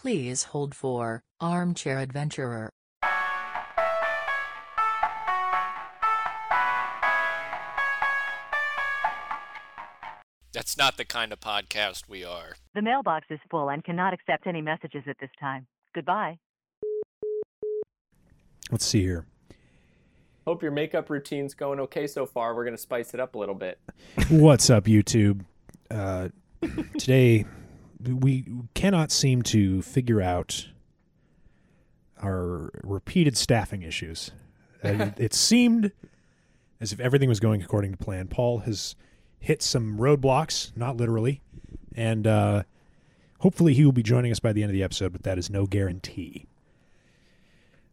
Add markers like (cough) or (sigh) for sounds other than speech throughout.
Please hold for Armchair Adventurer. That's not the kind of podcast we are. The mailbox is full and cannot accept any messages at this time. Goodbye. Let's see here. Hope your makeup routine's going okay so far. We're going to spice it up a little bit. What's up, YouTube? Uh, today, we cannot seem to figure out our repeated staffing issues. Uh, (laughs) it seemed as if everything was going according to plan. Paul has hit some roadblocks, not literally, and uh, hopefully he will be joining us by the end of the episode, but that is no guarantee.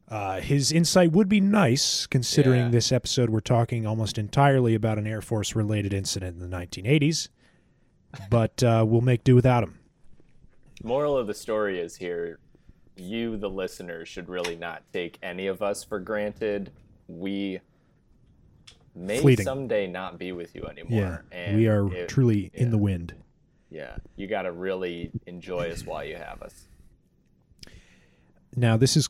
Uh, his insight would be nice, considering Yeah. this episode we're talking almost entirely about an Air Force related incident in the 1980s, (laughs) but uh, we'll make do without him. Moral of the story is here you, the listener, should really not take any of us for granted. We may Fleeting. someday not be with you anymore. Yeah, and we are it- truly in the wind. Yeah, you got to really enjoy us while you have us. Now, this is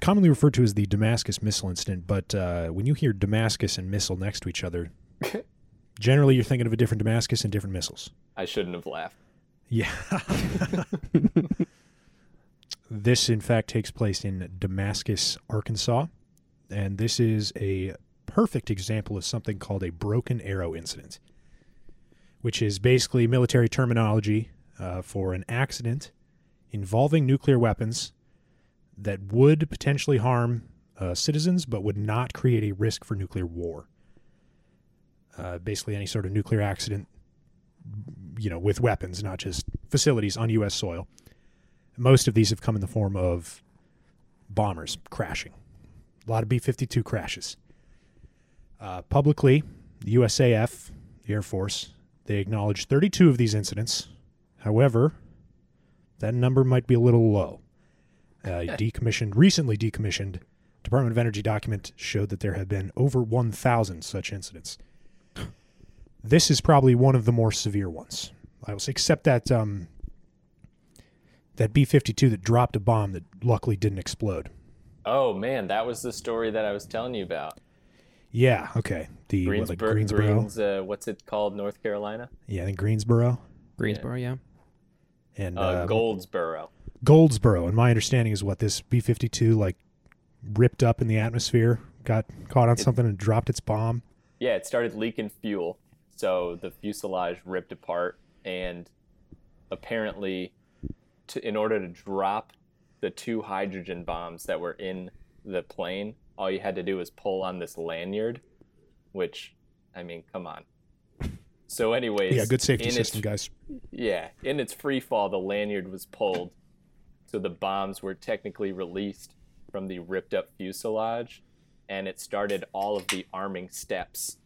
commonly referred to as the Damascus missile incident, but uh, when you hear Damascus and missile next to each other, (laughs) generally you're thinking of a different Damascus and different missiles. I shouldn't have laughed. Yeah. (laughs) this, in fact, takes place in Damascus, Arkansas, and this is a perfect example of something called a broken arrow incident, which is basically military terminology uh, for an accident involving nuclear weapons that would potentially harm uh, citizens but would not create a risk for nuclear war. Uh, basically, any sort of nuclear accident you know, with weapons, not just facilities on U.S. soil. Most of these have come in the form of bombers crashing. A lot of B 52 crashes. Uh, publicly, the USAF, the Air Force, they acknowledged 32 of these incidents. However, that number might be a little low. Uh, decommissioned, recently decommissioned Department of Energy document showed that there have been over 1,000 such incidents. This is probably one of the more severe ones. I will say, except that um, that B fifty two that dropped a bomb that luckily didn't explode. Oh man, that was the story that I was telling you about. Yeah, okay. The what, like Greensboro, Greensboro. Greens, uh, what's it called? North Carolina? Yeah, I think Greensboro Greensboro, yeah. and Uh, uh, Goldsboro. Goldsboro. And my understanding is what this B fifty two like ripped up in the atmosphere, got caught on something and dropped its bomb. Yeah, it started leaking fuel. So the fuselage ripped apart, and apparently, to, in order to drop the two hydrogen bombs that were in the plane, all you had to do was pull on this lanyard, which, I mean, come on. So, anyways, Yeah, good safety system, its, guys. Yeah, in its free fall, the lanyard was pulled, so the bombs were technically released from the ripped up fuselage, and it started all of the arming steps,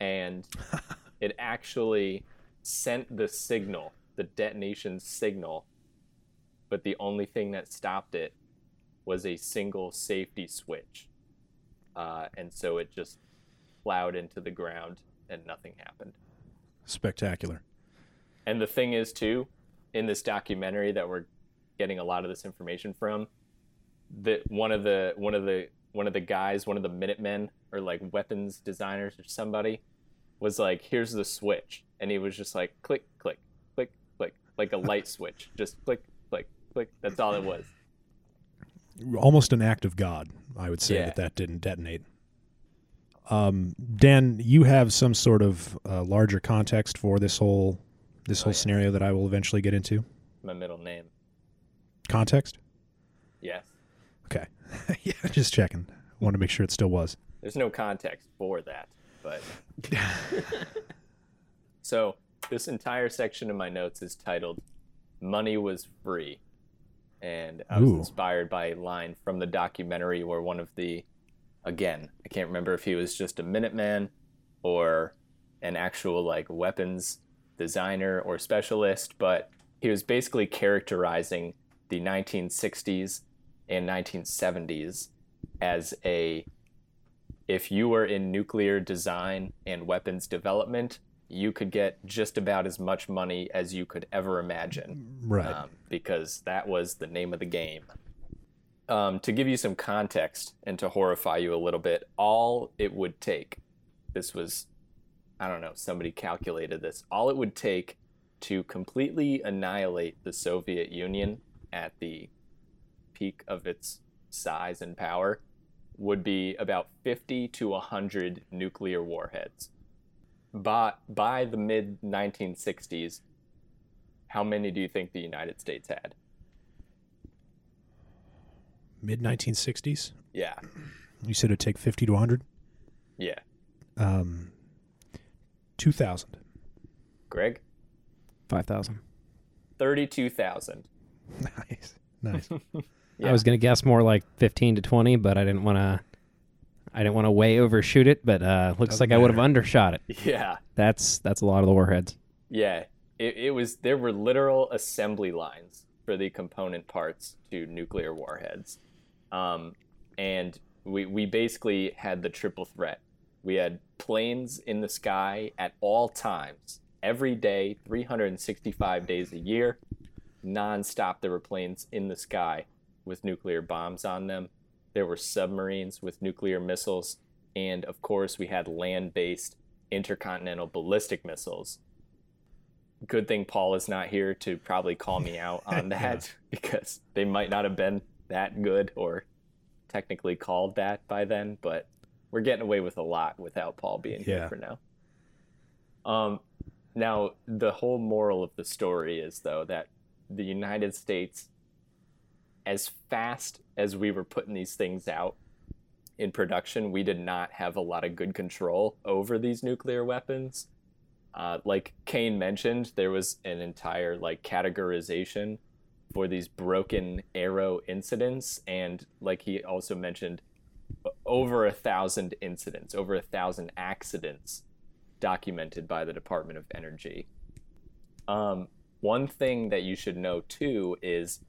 and (laughs) it actually sent the signal, the detonation signal, but the only thing that stopped it was a single safety switch, uh, and so it just plowed into the ground, and nothing happened. Spectacular. And the thing is, too, in this documentary that we're getting a lot of this information from, that one of the one of the one of the guys, one of the Minutemen or like weapons designers or somebody, was like, "Here's the switch," and he was just like, "Click, click, click, click," like a light (laughs) switch, just click, click, click. That's all it was. Almost an act of God, I would say Yeah. that that didn't detonate. Um, Dan, you have some sort of uh, larger context for this whole this Oh, whole yeah. scenario that I will eventually get into. My middle name. Context? Yes. Okay. (laughs) yeah, just checking. Want to make sure it still was. There's no context for that, but (laughs) so this entire section of my notes is titled "Money Was Free," and I was Ooh. inspired by a line from the documentary where one of the, again, I can't remember if he was just a Minuteman or an actual like weapons designer or specialist, but he was basically characterizing the 1960s and 1970s as a if you were in nuclear design and weapons development, you could get just about as much money as you could ever imagine Right. um, because that was the name of the game. Um, to give you some context and to horrify you a little bit, all it would take, this was, I don't know, somebody calculated this, all it would take to completely annihilate the Soviet Union at the peak of its size and power would be about 50 to 100 nuclear warheads. By, by the mid 1960s, how many do you think the United States had? Mid 1960s. Yeah. You said it'd take 50 to 100. Yeah. Um, 2,000. Greg? Five thousand. 32,000. (laughs) Nice. Nice. (laughs) Yeah. I was gonna guess more like fifteen to twenty, but I didn't want to. I didn't want to way overshoot it, but uh, looks Doesn't like I would have matter. undershot it. (laughs) Yeah. That's that's a lot of the warheads. Yeah. It, it was, there were literal assembly lines for the component parts to nuclear warheads. Um, and we, we basically had the triple threat. We had planes in the sky at all times, every day, 365 days a year, nonstop. There were planes in the sky with nuclear bombs on them. There were submarines with nuclear missiles. And of course, we had land based intercontinental ballistic missiles. Good thing Paul is not here to probably call me out (laughs) on that (laughs) because they might not have been that good or technically called that by then, but we're getting away with a lot without Paul being here for now. Um, now, the whole moral of the story is, though, that the United States, as fast as we were putting these things out in production, we did not have a lot of good control over these nuclear weapons. Uh, like Kane mentioned, there was an entire like categorization for these broken arrow incidents, and like he also mentioned, over a thousand incidents, over a thousand accidents documented by the Department of Energy. Um, one thing that you should know too is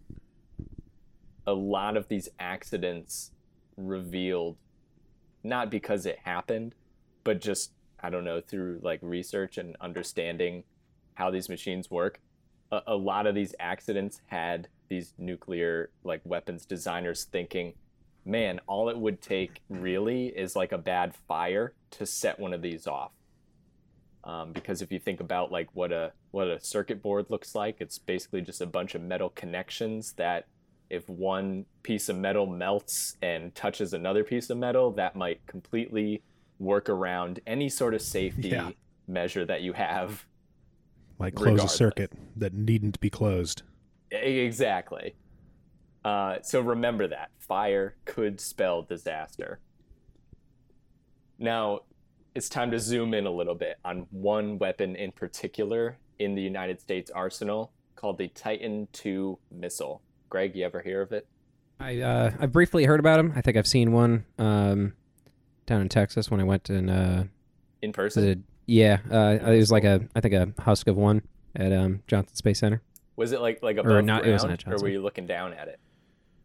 a lot of these accidents revealed not because it happened, but just I don't know through like research and understanding how these machines work. A, a lot of these accidents had these nuclear like weapons designers thinking, man, all it would take really is like a bad fire to set one of these off. Um, because if you think about like what a what a circuit board looks like, it's basically just a bunch of metal connections that if one piece of metal melts and touches another piece of metal, that might completely work around any sort of safety Yeah. measure that you have. Might close Regardless. a circuit that needn't be closed. Exactly. Uh, so remember that fire could spell disaster. Now, it's time to zoom in a little bit on one weapon in particular in the United States arsenal called the Titan II missile. Greg, you ever hear of it? I uh, I briefly heard about him. I think I've seen one um, down in Texas when I went in. Uh, In person? the, yeah, uh, it was like a I think a husk of one at um, Johnson Space Center. Was it like like above not- it wasn't at ground, or were you looking down at it?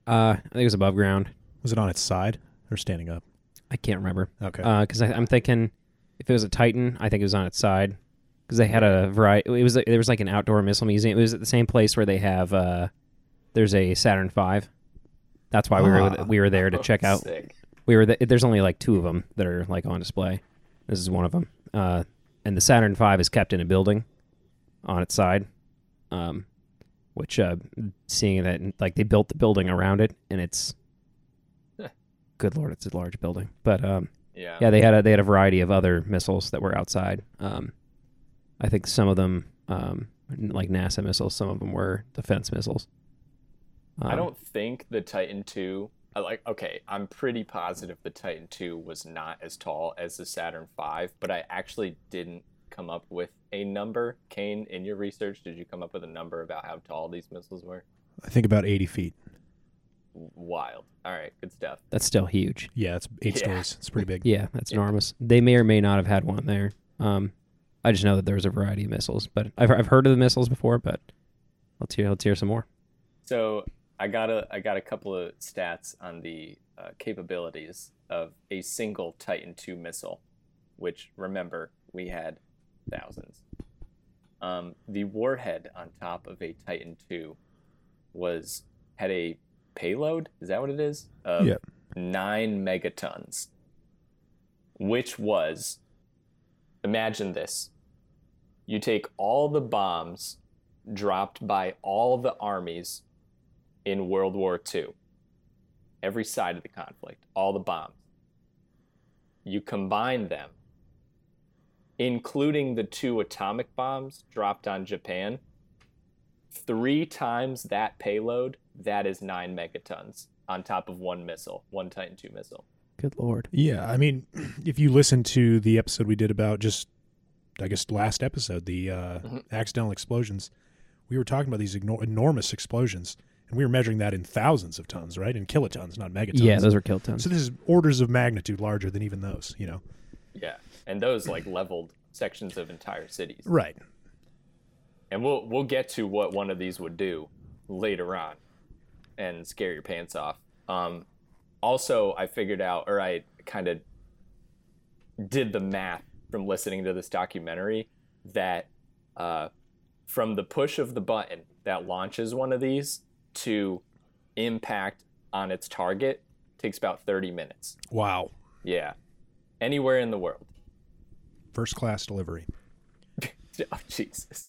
Uh, I think it was above ground. Was it on its side or standing up? I can't remember Okay. because I'm thinking if it was a Titan, I think it was on its side because they had a variety. It was there was like an outdoor missile museum. It was at the same place where they have uh, there's a Saturn V. That's why we Ah. were we were there to check out. Sick. We were th- there's only like two of them that are like on display. This is one of them. Uh, and the Saturn V is kept in a building on its side. Um, which uh, seeing that like they built the building around it, and it's (laughs) good lord, it's a large building. But um, Yeah. yeah, they had a they had a variety of other missiles that were outside. Um, I think some of them, um, like NASA missiles, some of them were defense missiles. I Um, don't think the Titan II. I like okay, I'm pretty positive the Titan II was not as tall as the Saturn V, but I actually didn't come up with a number. Kane, in your research, did you come up with a number about how tall these missiles were? I think about 80 feet. Wild. All right, good stuff. That's still huge. Yeah, it's eight Yeah. stories. It's pretty big. Yeah, that's Yeah. enormous. They may or may not have had one there. Um, I just know that there was a variety of missiles, but I've I've heard of the missiles before. But let's hear let's hear some more. So I got a I got a couple of stats on the uh, capabilities of a single Titan II missile, which remember we had thousands. Um, the warhead on top of a Titan II was had a payload. Is that what it is? Of Yep. nine megatons, which was imagine this. You take all the bombs dropped by all the armies in World War II, every side of the conflict, all the bombs. You combine them, including the two atomic bombs dropped on Japan, three times that payload, that is nine megatons on top of one missile, one Titan II missile. Good lord. Yeah, I mean, (clears throat) if you listen to the episode we did about just, I guess, last episode, the uh, Mhm. accidental explosions, we were talking about these igno- enormous explosions, and we were measuring that in thousands of tons, right? In kilotons, not megatons. Yeah, those are kilotons. So this is orders of magnitude larger than even those, you know? Yeah, and those like leveled sections of entire cities. Right. And we'll we'll get to what one of these would do later on, and scare your pants off. Um, also, I figured out, or I kind of did the math from listening to this documentary that uh, from the push of the button that launches one of these to impact on its target takes about 30 minutes. Wow. Yeah, anywhere in the world. First class delivery. (laughs) Oh Jesus!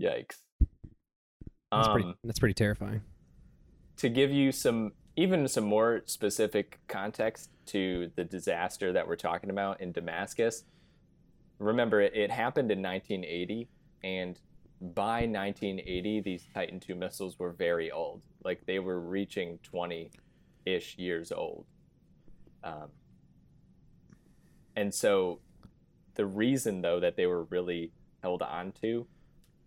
Yikes! That's pretty. Um, That's pretty terrifying. to give you some, even some more specific context to the disaster that we're talking about in Damascus. Remember, it, it happened in 1980, and by 1980, these Titan II missiles were very old. Like they were reaching 20-ish years old. Um, and so, the reason though that they were really held on to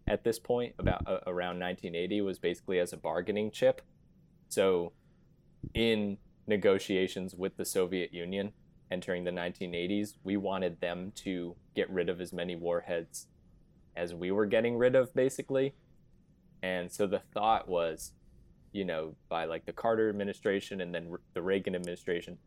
at this point, about uh, around 1980, was basically as a bargaining chip. So, in negotiations with the Soviet Union entering the 1980s, we wanted them to get rid of as many warheads as we were getting rid of, basically. And so the thought was, you know, by like the Carter administration and then the Reagan administration,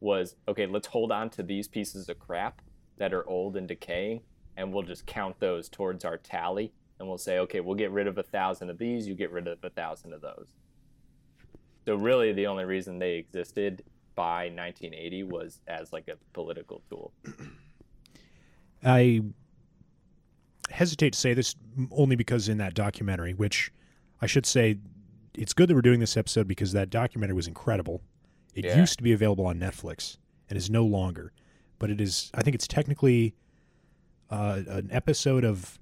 was okay, let's hold on to these pieces of crap that are old and decaying, and we'll just count those towards our tally. And we'll say, okay, we'll get rid of a thousand of these, you get rid of a thousand of those. So really, the only reason they existed by 1980 was as like a political tool. I hesitate to say this only because in that documentary, which I should say, it's good that we're doing this episode because that documentary was incredible. It Yeah. used to be available on Netflix and is no longer, but it is. I think it's technically uh, an episode of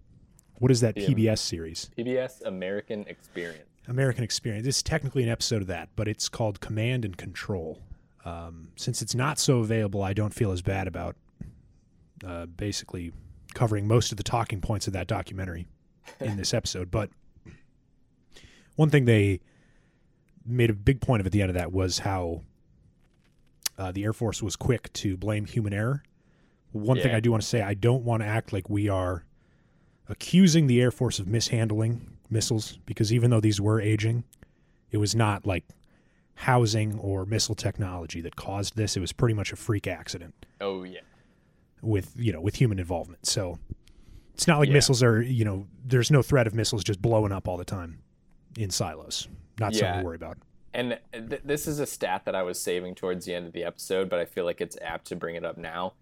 what is that Yeah. PBS series? PBS American Experience. American Experience. It's technically an episode of that, but it's called Command and Control. Um, since it's not so available, I don't feel as bad about uh, basically covering most of the talking points of that documentary in (laughs) this episode. But one thing they made a big point of at the end of that was how uh, the Air Force was quick to blame human error. One thing I do want to say, I don't want to act like we are accusing the Air Force of mishandling missiles because even though these were aging, it was not like housing or missile technology that caused this. It was pretty much a freak accident Oh yeah. With you know with human involvement. So it's not like Yeah. missiles are you know there's no threat of missiles just blowing up all the time in silos. Not something to worry about. And th- this is a stat that I was saving towards the end of the episode, but I feel like it's apt to bring it up now.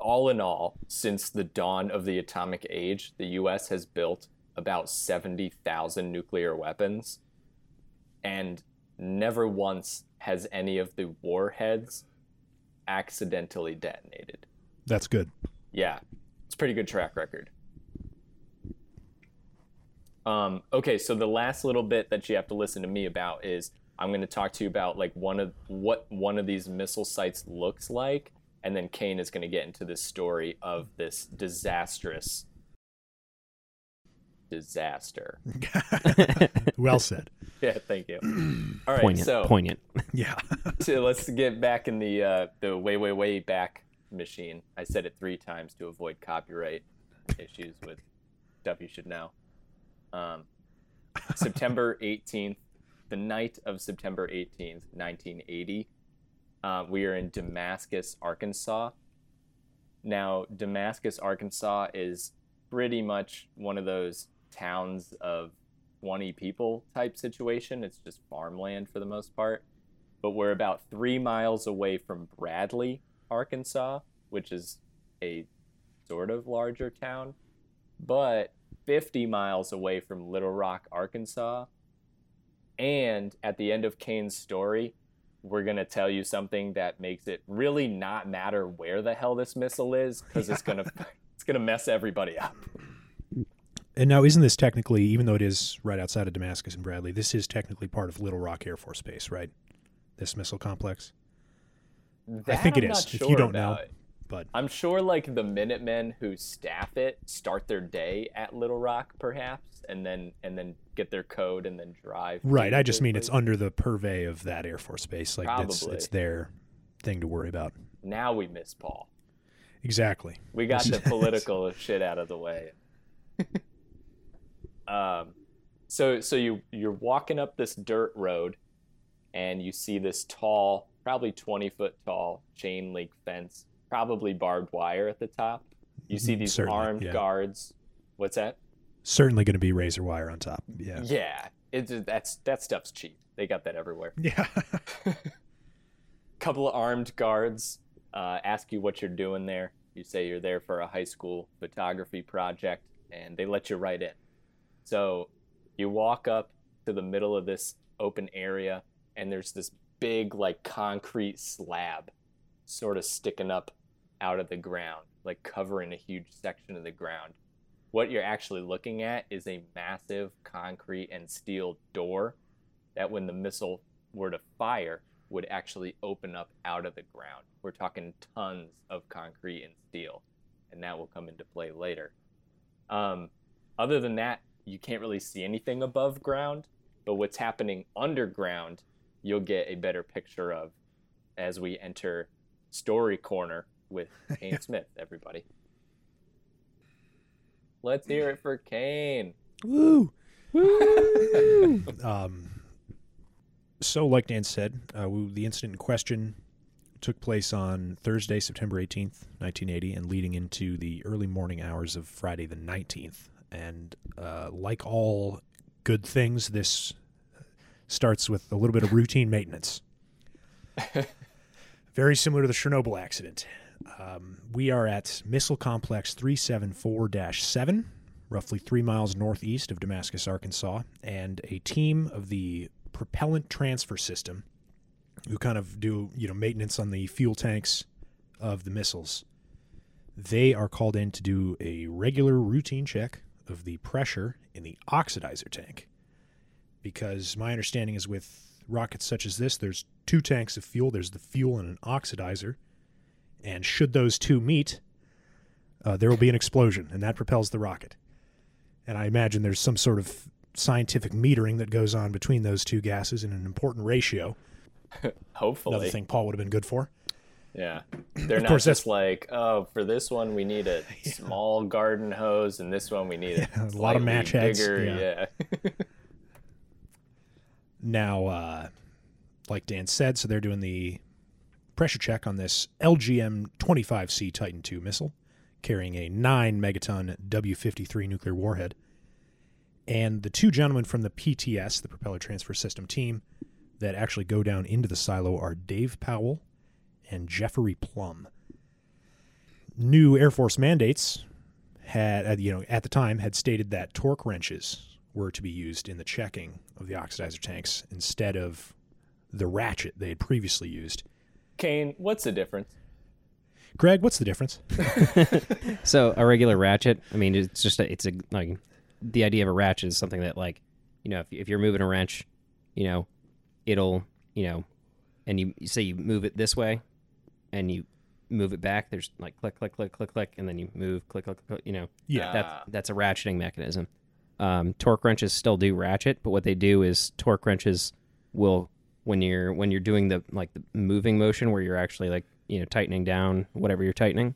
All in all, since the dawn of the atomic age, the US has built about 70,000 nuclear weapons, and never once has any of the warheads accidentally detonated. That's good. Yeah, it's a pretty good track record. Um, okay, so the last little bit that you have to listen to me about is I'm going to talk to you about like one of what one of these missile sites looks like, and then Kane is going to get into this story of this disastrous disaster. (laughs) (laughs) well said. Yeah, thank you. (clears throat) All right, poignant. so poignant. (laughs) Yeah. so let's get back in the uh, the way way way back machine. I said it three times to avoid copyright issues with stuff you should know. Um, September 18th, the night of September 18th, 1980, uh, we are in Damascus, Arkansas, Now, Damascus, Arkansas is pretty much one of those towns of 20 people type situation. It's just farmland for the most part. But we're about three miles away from Bradley, Arkansas, which is a sort of larger town, but 50 miles away from Little Rock, Arkansas. And at the end of Kane's story, we're going to tell you something that makes it really not matter where the hell this missile is because it's going (laughs) to (laughs) it's going to mess everybody up. And now, isn't this technically, even though it is right outside of Damascus and Bradley, this is technically part of Little Rock Air Force Base, right? This missile complex. I think That it I'm is. not If you don't know, about. but I'm sure like the Minutemen who staff it start their day at Little Rock, perhaps, and then and then get their code and then drive. right. I just mean those it's under the purvey of that Air Force Base. Like it's Probably. it's their thing to worry about. now we miss Paul. Exactly. We got the (laughs) political shit out of the way. (laughs) um, so so you you're walking up this dirt road, and you see this tall, probably twenty foot tall chain link fence, probably barbed wire at the top. You see these Certainly, armed yeah. guards. What's that? Certainly going to be razor wire on top. Yeah. Yeah, it's that's that stuff's cheap. They got that everywhere. (laughs) Yeah. (laughs) couple of armed guards uh, ask you what you're doing there. You say you're there for a high school photography project, and they let you right in. So you walk up to the middle of this open area, and there's this big, like, concrete slab sort of sticking up out of the ground, like covering a huge section of the ground. What you're actually looking at is a massive concrete and steel door that, when the missile were to fire, would actually open up out of the ground. We're talking tons of concrete and steel, and that will come into play later. Um, other than that, you can't really see anything above ground, but what's happening underground, you'll get a better picture of as we enter Story Corner with (laughs) Kane Smith, everybody. Let's hear it for Kane. Woo. (laughs) um, so, like Dan said, uh, we, the incident in question took place on Thursday, September 18th, 1980, and leading into the early morning hours of Friday the 19th. And uh, like all good things, this starts with a little bit of routine maintenance. (laughs) Very similar to the Chernobyl accident. Um, we are at Missile Complex 374 7, roughly three miles northeast of Damascus, Arkansas, and a team of the propellant transfer system who kind of do you know maintenance on the fuel tanks of the missiles. They are called in to do a regular routine check of the pressure in the oxidizer tank. Because my understanding is with rockets such as this, there's two tanks of fuel. There's the fuel and an oxidizer. And should those two meet, uh, there will be an explosion, and that propels the rocket. And I imagine there's some sort of scientific metering that goes on between those two gases in an important ratio. (laughs) Hopefully. Another thing Paul would have been good for. Yeah. (clears throat) They're Of not course, that's- just like, oh, for this one we need a (laughs) small garden hose, and this one we need a, (laughs) Yeah, a lot of match heads, Bigger, yeah. yeah. (laughs) Now, uh, like Dan said, so they're doing the pressure check on this LGM 25C Titan II missile, carrying a 9 megaton W 53 nuclear warhead. And the two gentlemen from the PTS, the Propellant Transfer System team, that actually go down into the silo are Dave Powell and Jeffrey Plumb. New Air Force mandates had, uh, you know, at the time had stated that torque wrenches were to be used in the checking of the oxidizer tanks instead of the ratchet they had previously used. Kane, what's the difference? Greg, what's the difference? (laughs) (laughs) So a regular ratchet, I mean, it's just a, it's a like the idea of a ratchet is something that like you know if if you're moving a wrench, you know, it'll you know, and you, you say you move it this way, and you move it back. There's like click click click click click, and then you move click click click. You know, Yeah. that's that's a ratcheting mechanism. Um, torque wrenches still do ratchet, but what they do is torque wrenches will when you're when you're doing the like the moving motion where you're actually like you know tightening down whatever you're tightening.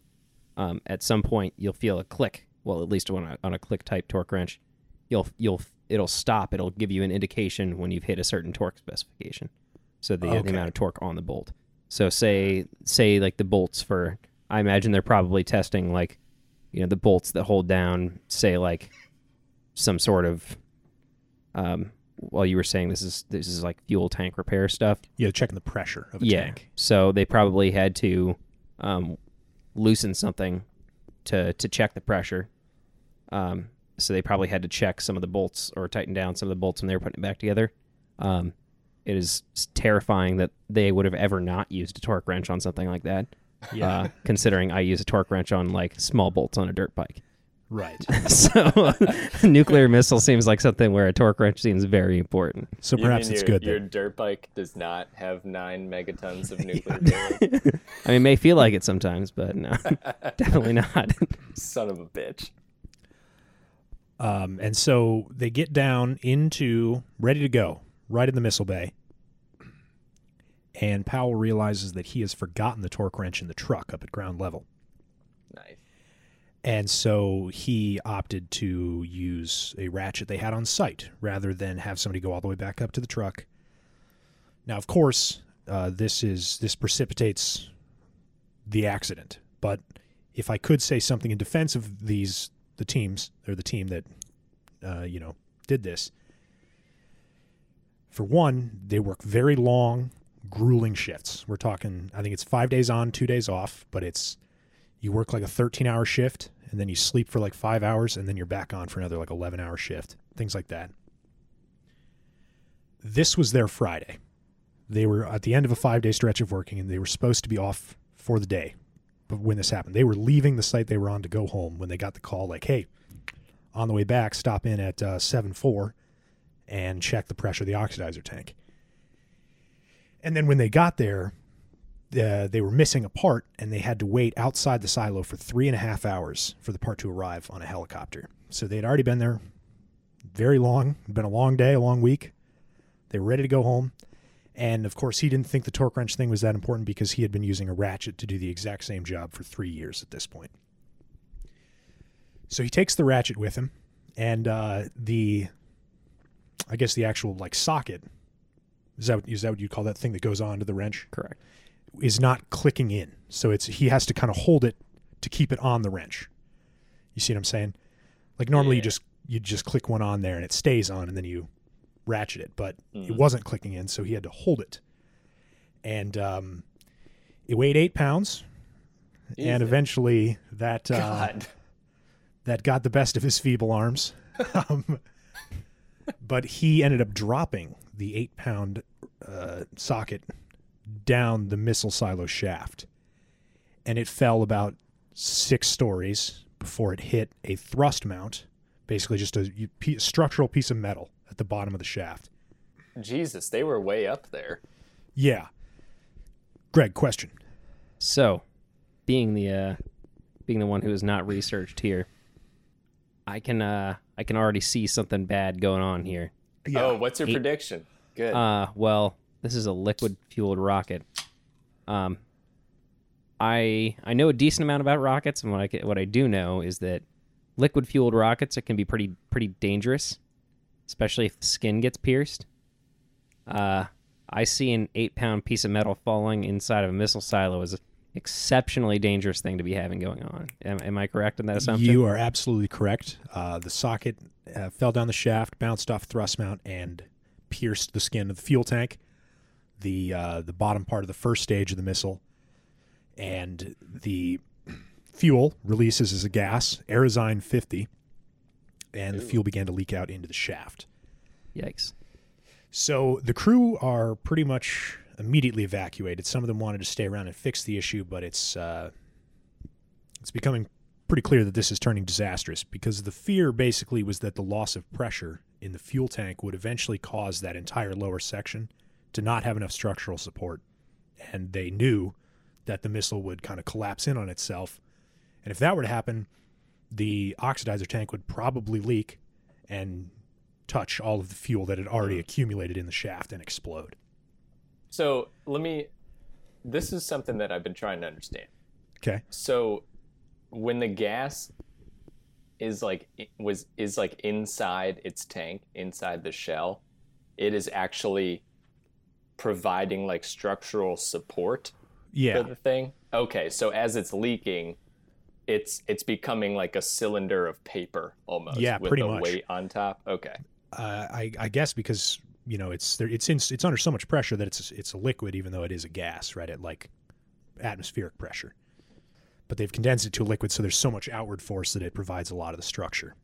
Um, at some point you'll feel a click. Well, at least on a, on a click type torque wrench, you'll you'll it'll stop. It'll give you an indication when you've hit a certain torque specification. So the, Okay. the amount of torque on the bolt. So say say like the bolts for I imagine they're probably testing like, you know, the bolts that hold down, say like, some sort of. Um, while you were saying this is this is like fuel tank repair stuff. Yeah, checking the pressure of a yeah. tank. So they probably had to um, loosen something to to check the pressure. Um, so they probably had to check some of the bolts or tighten down some of the bolts when they were putting it back together. Um, it is terrifying that they would have ever not used a torque wrench on something like that. Yeah. Uh, considering I use a torque wrench on like small bolts on a dirt bike. Right. (laughs) so (laughs) nuclear missile seems like something where a torque wrench seems very important. So perhaps it's your, good. Your that- dirt bike does not have nine megatons of (laughs) nuclear payload. I mean, it may feel like it sometimes, but no, definitely not. Son of a bitch. Um, and so they get down into ready to go, right in the missile bay. And Powell realizes that he has forgotten the torque wrench in the truck up at ground level. Nice. And so he opted to use a ratchet they had on site rather than have somebody go all the way back up to the truck. Now, of course, uh, this is this precipitates the accident. But if I could say something in defense of these the teams or the team that uh, you know did this, for one, they work very long, grueling shifts. We're talking, I think it's five days on, two days off, but it's you work like a 13 hour shift and then you sleep for like five hours and then you're back on for another like 11 hour shift things like that. This was their friday. They were at the end of a five day stretch of working and they were supposed to be off for the day but when this happened they were leaving the site they were on to go home when they got the call like hey on the way back stop in at uh, 7-4 and check the pressure of the oxidizer tank and then when they got there uh, they were missing a part and they had to wait outside the silo for three and a half hours for the part to arrive on a helicopter. So they had already been there very long, been a long day, a long week. They were ready to go home. And of course, he didn't think the torque wrench thing was that important because he had been using a ratchet to do the exact same job for three years at this point. So he takes the ratchet with him, and uh, the, I guess the actual like socket, is that is that what you call that thing that goes on to the wrench? Correct. is not clicking in. So it's he has to kind of hold it to keep it on the wrench. You see what I'm saying? Like normally you just you just click one on there and it stays on and then you ratchet it, but it Mhm. wasn't clicking in, so he had to hold it. And um, it weighed eight pounds, and eventually that uh, that got the best of his feeble arms. (laughs) um, but he ended up dropping the eight pound uh, socket down the missile silo shaft. And it fell about six stories before it hit a thrust mount, basically just a you- structural piece of metal at the bottom of the shaft. Jesus, they were way up there. Yeah. Greg, question. So, being the uh, being the one who is not researched here, I can uh, I can already see something bad going on here. Oh, what's your Eight- prediction? Good. Uh, well, this is a liquid fueled rocket. Um, I I know a decent amount about rockets, and what I ca- what I do know is that liquid fueled rockets it can be pretty pretty dangerous, especially if the skin gets pierced. Uh, I see an eight pound piece of metal falling inside of a missile silo as an exceptionally dangerous thing to be having going on. Am, am I correct in that assumption? You are absolutely correct. Uh, the socket uh, fell down the shaft, bounced off thrust mount, and pierced the skin of the fuel tank, the uh, the bottom part of the first stage of the missile, and the fuel releases as a gas, Aerozine 50, and the fuel began to leak out into the shaft. Yikes! So the crew are pretty much immediately evacuated. Some of them wanted to stay around and fix the issue, but it's uh, it's becoming pretty clear that this is turning disastrous because the fear basically was that the loss of pressure in the fuel tank would eventually cause that entire lower section to not have enough structural support, and they knew that the missile would kind of collapse in on itself, and if that were to happen, the oxidizer tank would probably leak and touch all of the fuel that had already accumulated in the shaft and explode. So let me. This is something that I've been trying to understand. Okay. So, when the gas is like was is like inside its tank, inside the shell, it is actually providing like structural support Yeah. for the thing. Okay, so as it's leaking, it's it's becoming like a cylinder of paper almost. Yeah, with pretty the much. weight on top. Okay. Uh, I, I guess because you know it's there, it's in, it's under so much pressure that it's it's a liquid, even though it is a gas, right? At like atmospheric pressure. But they've condensed it to a liquid, so there's so much outward force that it provides a lot of the structure.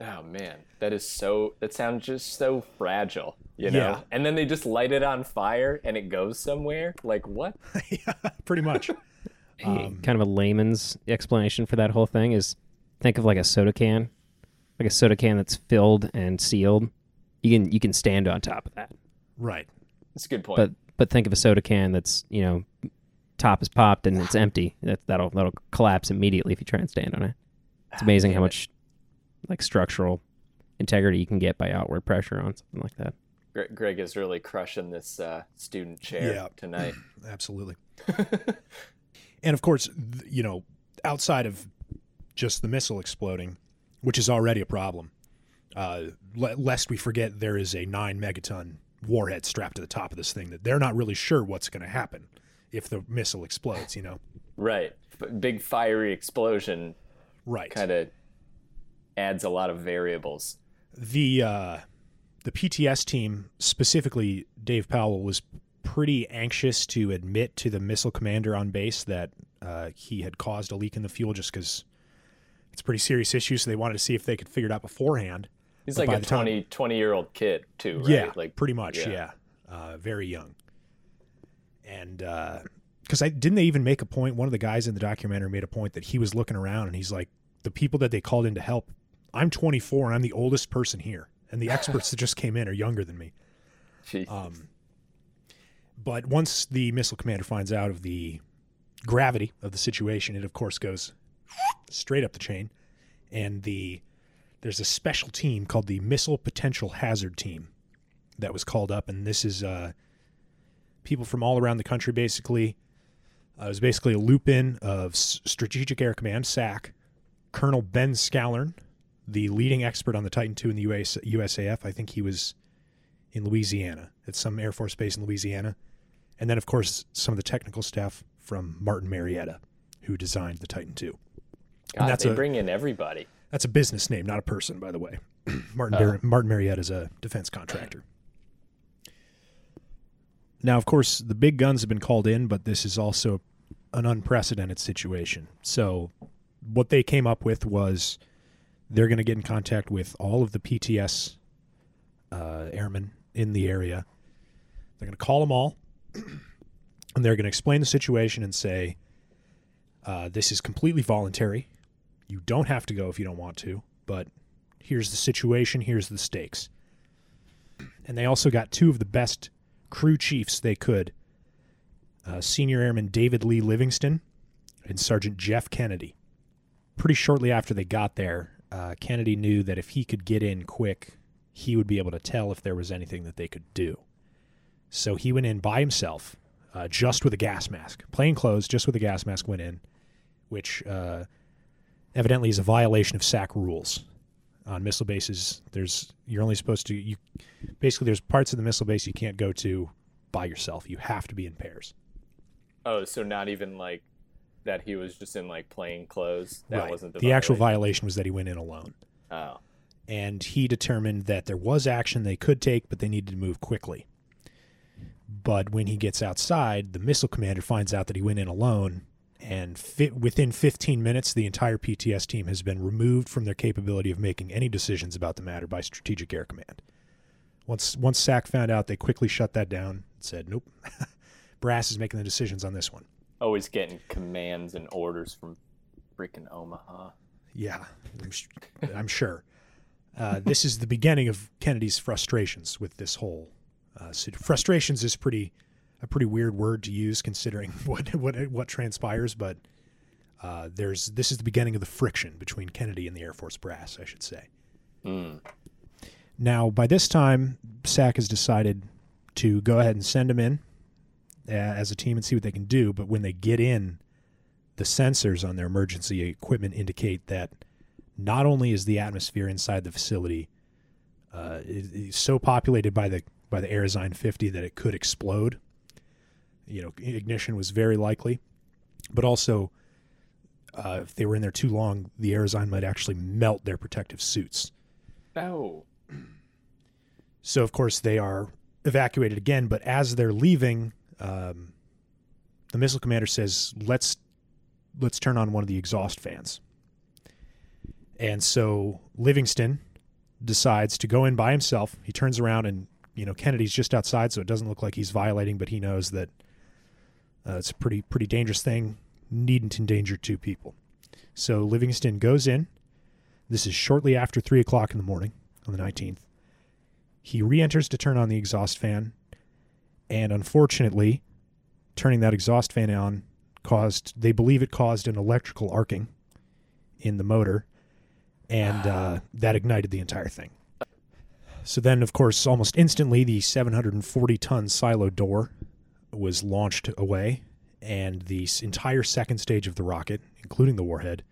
Oh man, that is so. That sounds just so fragile, you know. Yeah. And then they just light it on fire and it goes somewhere. Like what? (laughs) yeah, pretty much. (laughs) A- um, kind of a layman's explanation for that whole thing is think of like a soda can, like a soda can that's filled and sealed. You can you can stand on top of that, right. That's a good point. but but think of a soda can that's you know top is popped and it's empty. That that'll that'll collapse immediately if you try and stand on it. It's amazing how damn it. much like structural integrity you can get by outward pressure on something like that. Greg is really crushing this uh, student chair Yeah. tonight. (clears throat) Absolutely. (laughs) and of course, you know, outside of just the missile exploding, which is already a problem, uh, le- lest we forget there is a nine megaton warhead strapped to the top of this thing that they're not really sure what's going to happen if the missile explodes, you know? right. Big fiery explosion Right. kind of adds a lot of variables. the uh, the PTS team, specifically Dave Powell, was pretty anxious to admit to the missile commander on base that uh, he had caused a leak in the fuel just because it's a pretty serious issue. So they wanted to see if they could figure it out beforehand. He's But like a the time- 20, 20 year old kid too, right? Yeah, like pretty much. yeah. Yeah, Uh, very young. And because I didn't they even make a point? One of the guys in the documentary made a point that he was looking around and he's like, the people that they called in to help. I'm 24 and I'm the oldest person here, and the experts that just came in are younger than me. (laughs) Jeez. Um, but once the missile commander finds out of the gravity of the situation, it of course goes straight up the chain, and the there's a special team called the Missile Potential Hazard Team that was called up, and this is uh, people from all around the country. Basically, uh, it was basically a loop in of S- Strategic Air Command (SAC), Colonel Ben Scallorn, the leading expert on the Titan II in the US, USAF. I think he was in Louisiana at some Air Force base in Louisiana. And then, of course, some of the technical staff from Martin Marietta, who designed the Titan II. God, that's they a- bring in everybody. That's a business name, not a person, by the way. (clears throat) Martin, Oh. Mar- Martin Marietta is a defense contractor. Now, of course, the big guns have been called in, but this is also an unprecedented situation. So, what they came up with was they're going to get in contact with all of the PTS uh, airmen in the area. They're going to call them all, (clears throat) and they're going to explain the situation and say, uh, "This is completely voluntary. You don't have to go if you don't want to, but here's the situation, here's the stakes. And they also got two of the best crew chiefs they could uh, Senior Airman David Lee Livingston and Sergeant Jeff Kennedy. Pretty shortly after they got there, uh, Kennedy knew that if he could get in quick, he would be able to tell if there was anything that they could do. So he went in by himself, uh, just with a gas mask, plain clothes, just with a gas mask, went in, which uh, evidently is a violation of SAC rules. On missile bases, there's you're only supposed to you basically there's parts of the missile base you can't go to by yourself. You have to be in pairs. Oh, so not even like that he was just in like plain clothes. That Right. wasn't the, the actual violation. violation was that he went in alone. Oh, and he determined that there was action they could take, but they needed to move quickly. But when he gets outside, the missile commander finds out that he went in alone, and fi- within 15 minutes, the entire PTS team has been removed from their capability of making any decisions about the matter by Strategic Air Command. Once once SAC found out, they quickly shut that down and said, "Nope, (laughs) Brass is making the decisions on this one." always getting commands and orders from freaking Omaha. Yeah, I'm, I'm sure. Uh, this is the beginning of Kennedy's frustrations with this whole. Uh, sit- frustrations is pretty a pretty weird word to use considering (laughs) what what what transpires, but uh, there's this is the beginning of the friction between Kennedy and the Air Force brass, I should say. Hmm. Now, by this time, SAC has decided to go ahead and send them in uh, as a team and see what they can do. But when they get in, the sensors on their emergency equipment indicate that not only is the atmosphere inside the facility uh, is, is so populated by the by the Aerozine 50 that it could explode. You know, ignition was very likely. but also uh, if they were in there too long, the Aerozine might actually melt their protective suits. Oh. So of course they are evacuated again, but as they're leaving, um, the missile commander says, "Let's let's turn on one of the exhaust fans." And so Livingston decides to go in by himself. He turns around and you know Kennedy's just outside, so it doesn't look like he's violating, but he knows that uh, it's a pretty pretty dangerous thing. Needn't endanger two people. So Livingston goes in. This is shortly after three o'clock in the morning on the nineteenth. He re-enters to turn on the exhaust fan, and unfortunately, turning that exhaust fan on caused they believe it caused an electrical arcing in the motor, and uh, that ignited the entire thing. So then, of course, almost instantly, the 740 ton silo door was launched away, and the entire second stage of the rocket, including the warhead,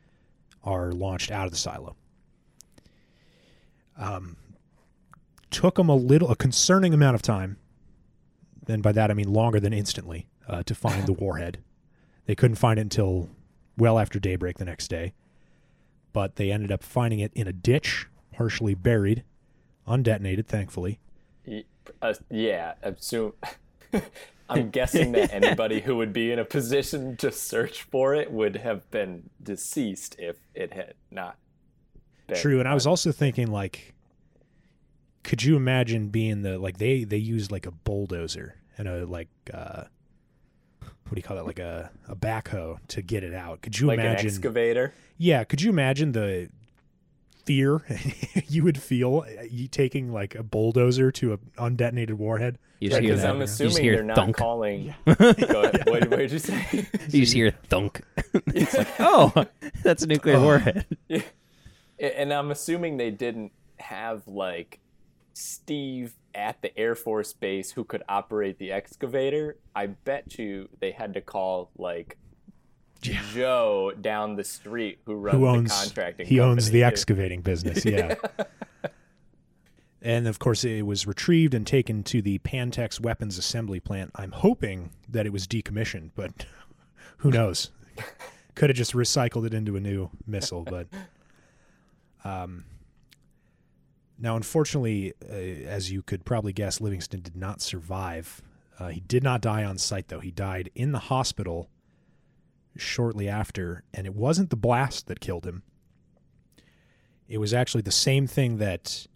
are launched out of the silo. Um, took them a little, a concerning amount of time, and by that I mean longer than instantly, uh, to find the (laughs) warhead. They couldn't find it until well after daybreak the next day, but they ended up finding it in a ditch, partially buried, undetonated, thankfully. Uh, yeah, assume. (laughs) I'm (laughs) guessing that anybody who would be in a position to search for it would have been deceased if it had not. Been True, and I was also thinking like, could you imagine being the like they they used like a bulldozer and a like uh, what do you call that like a a backhoe to get it out? Could you like an imagine? excavator. yeah, could you imagine the fear (laughs) you would feel uh, you taking like a bulldozer to an undetonated warhead? You just Right, hear because that. I'm you just assuming hear they're not thunk. calling. (laughs) Go ahead. What, what did you say? (laughs) You just hear thunk. it's like, oh, that's a nuclear warhead. Yeah. And I'm assuming they didn't have like Steve at the Air Force Base who could operate the excavator. I bet you they had to call like Joe down the street who runs Who the owns? contracting He owns the excavating business. (laughs) Yeah. And of course, it was retrieved and taken to the Pantex weapons assembly plant. I'm hoping that it was decommissioned, but (laughs) who knows? Could have just recycled it into a new missile, but um, now, unfortunately, uh, as you could probably guess, Livingston did not survive. Uh, he did not die on site, though. He died in the hospital shortly after, and it wasn't the blast that killed him. It was actually the same thing that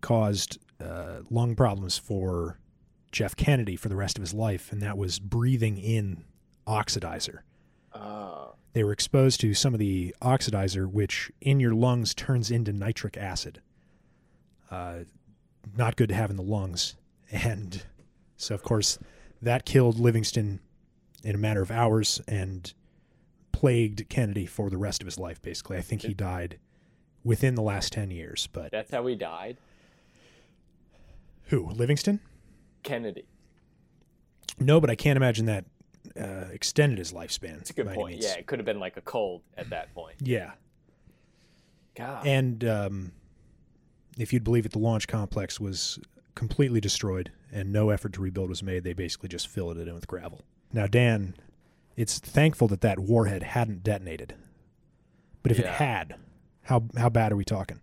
caused uh, lung problems for Jeff Kennedy for the rest of his life, and that was breathing in oxidizer. Oh. They were exposed to some of the oxidizer, which in your lungs turns into nitric acid. Uh, not good to have in the lungs. And so, of course, that killed Livingston in a matter of hours and plagued Kennedy for the rest of his life, basically. I think he died within the last 10 years. But That's how he died. who? Livingston? Kennedy. No, but I can't imagine that uh, extended his lifespan. It's a good point. Yeah, it could have been like a cold at that point. Yeah. God. And um, if you'd believe it, the launch complex was completely destroyed and no effort to rebuild was made. They basically just filled it in with gravel. Now, Dan, it's thankful that that warhead hadn't detonated. But if it had, how how bad are we talking?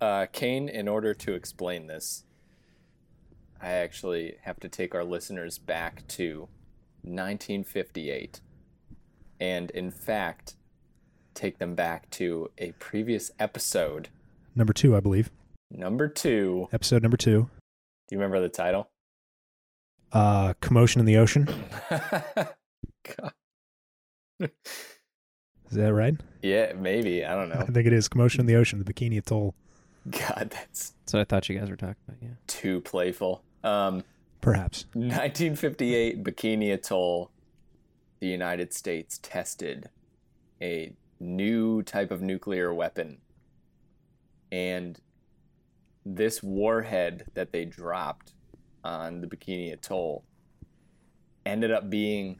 Uh, Kane, in order to explain this, I actually have to take our listeners back to 1958. And in fact, take them back to a previous episode, Number two, I believe. number two. Episode number two. Do you remember the title? Uh, commotion in the ocean. God. (laughs) Is that right? Yeah, maybe. I don't know. I think it is commotion in the ocean. The Bikini Atoll, God, that's That's what I thought you guys were talking about. Yeah. too playful. Um, perhaps. 1958 Bikini Atoll, the United States tested a new type of nuclear weapon. And this warhead that they dropped on the Bikini Atoll ended up being,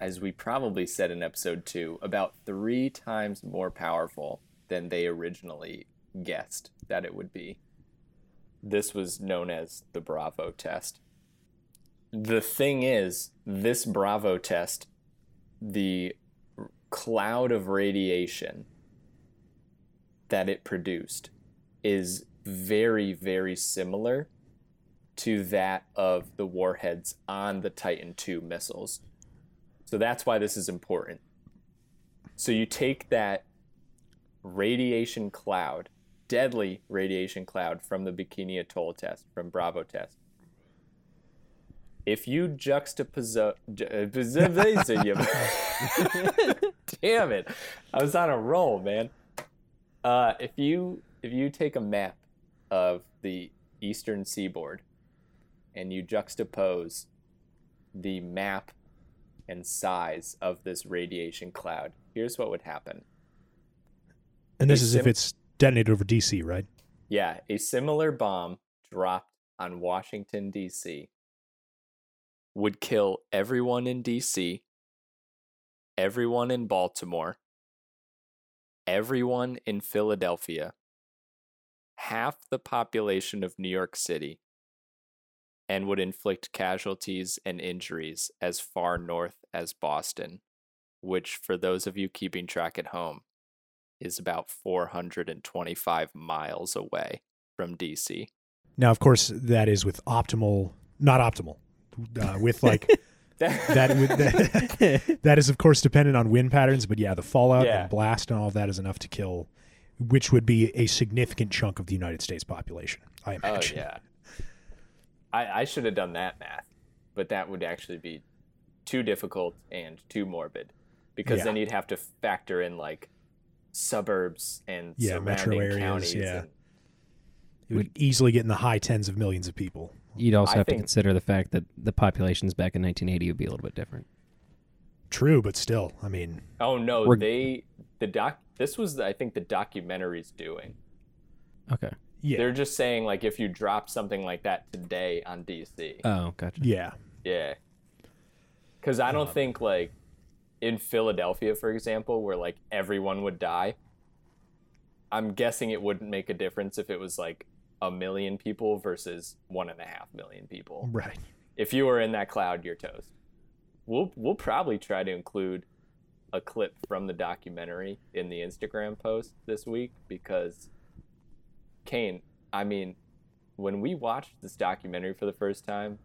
as we probably said in episode two, about three times more powerful than they originally guessed that it would be. This was known as the Bravo test. the thing is, this Bravo test, the cloud of radiation that it produced is very, very similar to that of the warheads on the Titan II missiles. So that's why this is important. So you take that radiation cloud, deadly radiation cloud from the Bikini Atoll test, from Bravo test. If you juxtapose, ju- (laughs) damn it, I was on a roll, man. Uh, if you if you take a map of the eastern seaboard and you juxtapose the map and size of this radiation cloud, here's what would happen. And this A is if it's detonated over DC, right? Yeah, a similar bomb dropped on Washington, D.C. would kill everyone in D.C., everyone in Baltimore, everyone in Philadelphia, half the population of New York City, and would inflict casualties and injuries as far north as Boston, which, for those of you keeping track at home, is about 425 miles away from DC. Now, of course, that is with optimal, not optimal, uh, with (laughs) like that, that. That is, of course, dependent on wind patterns. But yeah, the fallout Yeah. and blast and all of that is enough to kill, which would be a significant chunk of the United States population. I Oh imagine. yeah. I I should have done that math, but that would actually be too difficult and too morbid, because Yeah. then you'd have to factor in like suburbs and Yeah, metro surrounding areas, counties. yeah. and- It would easily get in the high tens of millions of people. You'd also I have think- to consider the fact that the populations back in 1980 would be a little bit different. True, but still, I mean, oh no, We're- they the doc. This was I think the documentary's doing. Okay. Yeah, They're just saying like if you drop something like that today on DC, Oh, gotcha. yeah, Yeah. Because I don't think, like, in Philadelphia, for example, where, like, everyone would die, I'm guessing it wouldn't make a difference if it was, like, a million people versus one and a half million people. right. If you were in that cloud, you're toast. We'll, we'll probably try to include a clip from the documentary in the Instagram post this week because, Kane, I mean, when we watched this documentary for the first time,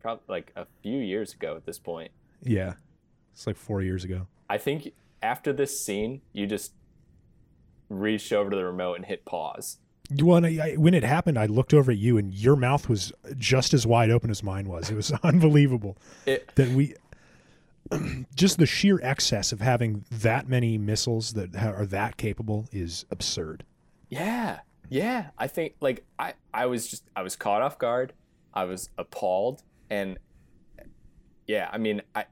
probably like a few years ago at this point, Yeah, it's like four years ago. I think after this scene, you just reached over to the remote and hit pause. Want I, when it happened, I looked over at you, and your mouth was just as wide open as mine was. It was (laughs) unbelievable It, that we (clears throat) just the sheer excess of having that many missiles that are that capable is absurd. yeah, yeah. I think like I, I was just I was caught off guard. I was appalled, and yeah, I mean, I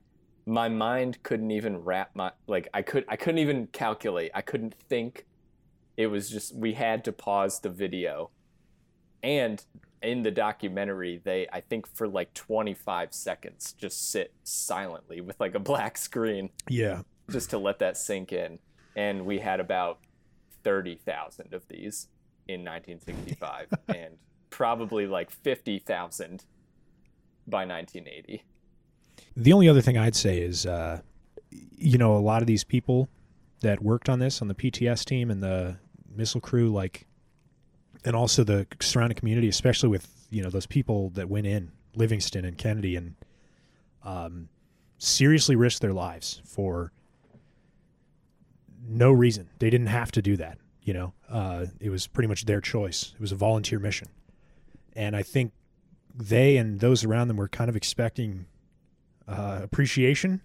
my mind couldn't even wrap my like I could I couldn't even calculate. I couldn't think. It was just we had to pause the video, and in the documentary, they I think for like 25 seconds just sit silently with like a black screen Yeah, just to let that sink in. And we had about 30,000 of these in 1965 (laughs) and probably like 50,000 by 1980. The only other thing I'd say is, uh, you know, a lot of these people that worked on this on the PTS team and the missile crew, like, and also the surrounding community, especially with you know those people that went in Livingston and Kennedy and um, seriously risked their lives for no reason. They didn't have to do that. You know, uh, it was pretty much their choice. It was a volunteer mission, and I think they and those around them were kind of expecting uh, appreciation,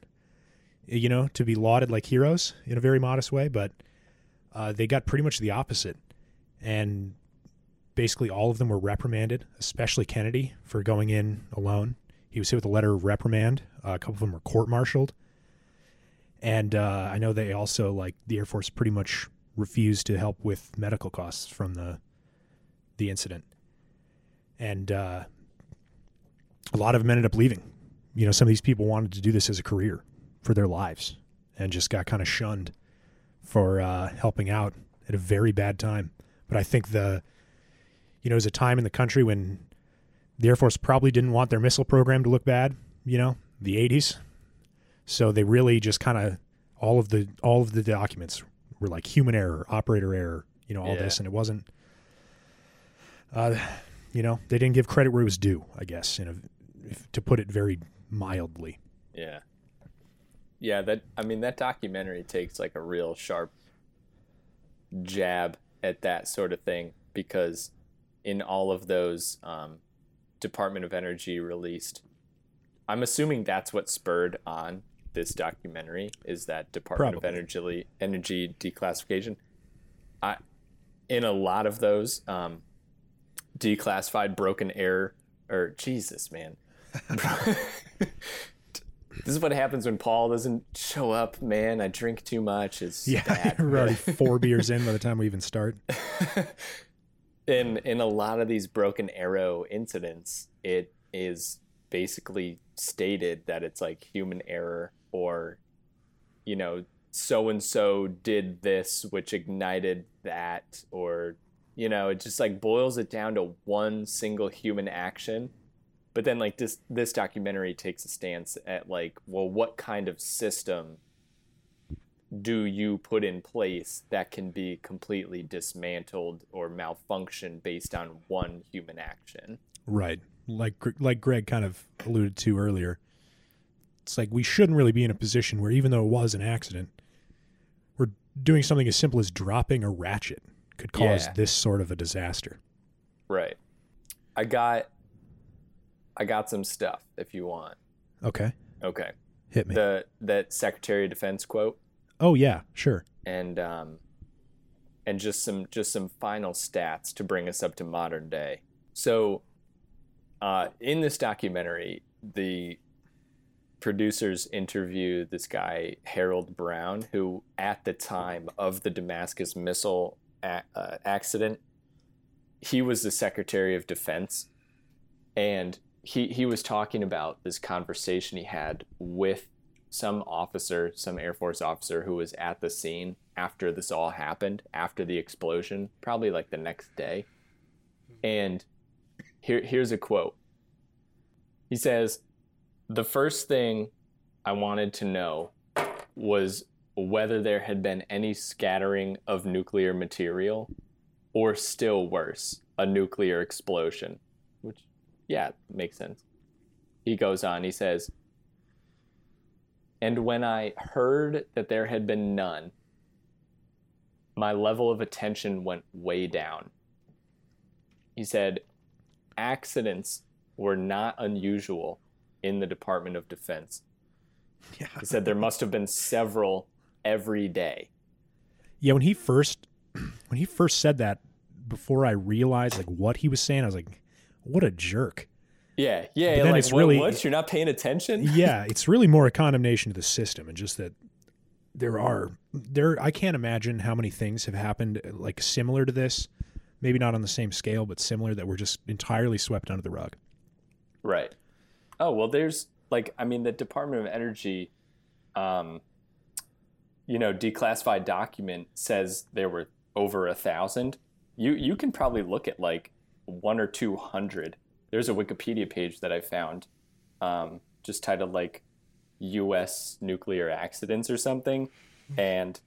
you know, to be lauded like heroes in a very modest way, but uh, they got pretty much the opposite. And basically, all of them were reprimanded, especially Kennedy for going in alone. He was hit with a letter of reprimand. Uh, a couple of them were court martialed. And uh, I know they also, like, the Air Force pretty much refused to help with medical costs from the the incident. And uh, a lot of them ended up leaving you know, some of these people wanted to do this as a career for their lives and just got kind of shunned for uh, helping out at a very bad time. But I think the, you know, it was a time in the country when the Air Force probably didn't want their missile program to look bad, you know, the 80s. So they really just kind of all of the all of the documents were like human error, operator error, you know, all Yeah. this and it wasn't uh you know, they didn't give credit where it was due, I guess, in a, if, to put it very mildly. Yeah. Yeah, that I mean that documentary takes like a real sharp jab at that sort of thing because in all of those um, Department of Energy released I'm assuming that's what spurred on this documentary is that Department Probably. of Energy energy declassification. I in a lot of those um, declassified broken error or Jesus man. (laughs) This is what happens when Paul doesn't show up, man. I drink too much. It's Yeah, bad. (laughs) we're already four beers in by the time we even start. (laughs) in in a lot of these broken arrow incidents, it is basically stated that it's like human error or you know, so and so did this which ignited that or you know, it just like boils it down to one single human action. But then like this this documentary takes a stance at like, well, what kind of system do you put in place that can be completely dismantled or malfunction based on one human action? Right. Like like Greg kind of alluded to earlier. It's like we shouldn't really be in a position where even though it was an accident, we're doing something as simple as dropping a ratchet could cause Yeah. this sort of a disaster. Right. I got I got some stuff if you want. Okay. Okay. Hit me. The that Secretary of Defense quote oh yeah, sure. and um and just some just some final stats to bring us up to modern day. So uh in this documentary, the producers interview this guy Harold Brown who at the time of the Damascus missile a- uh, accident he was the Secretary of Defense and he he was talking about this conversation he had with some officer, some Air Force officer who was at the scene after this all happened, after the explosion, probably like the next day. And here here's a quote. He says, "The first thing I wanted to know was whether there had been any scattering of nuclear material or still worse, a nuclear explosion." Which yeah, makes sense. He goes on, he says, and when I heard that there had been none, my level of attention went way down. He said, accidents were not unusual in the Department of Defense. Yeah. He said there must have been several every day. Yeah, when he first (clears throat) when he first said that before I realized like what he was saying, I was like, what a jerk. Yeah, yeah. But then like, it's what, really- what? You're not paying attention? (laughs) yeah, it's really more a condemnation of the system and just that there are there I can't imagine how many things have happened like similar to this. Maybe not on the same scale, but similar that were just entirely swept under the rug. Right. Oh well, there's like I mean the Department of Energy, um, you know, declassified document says there were over a thousand. You you can probably look at like one or two hundred. There's a Wikipedia page that I found, um, just titled like U.S. nuclear accidents or something, and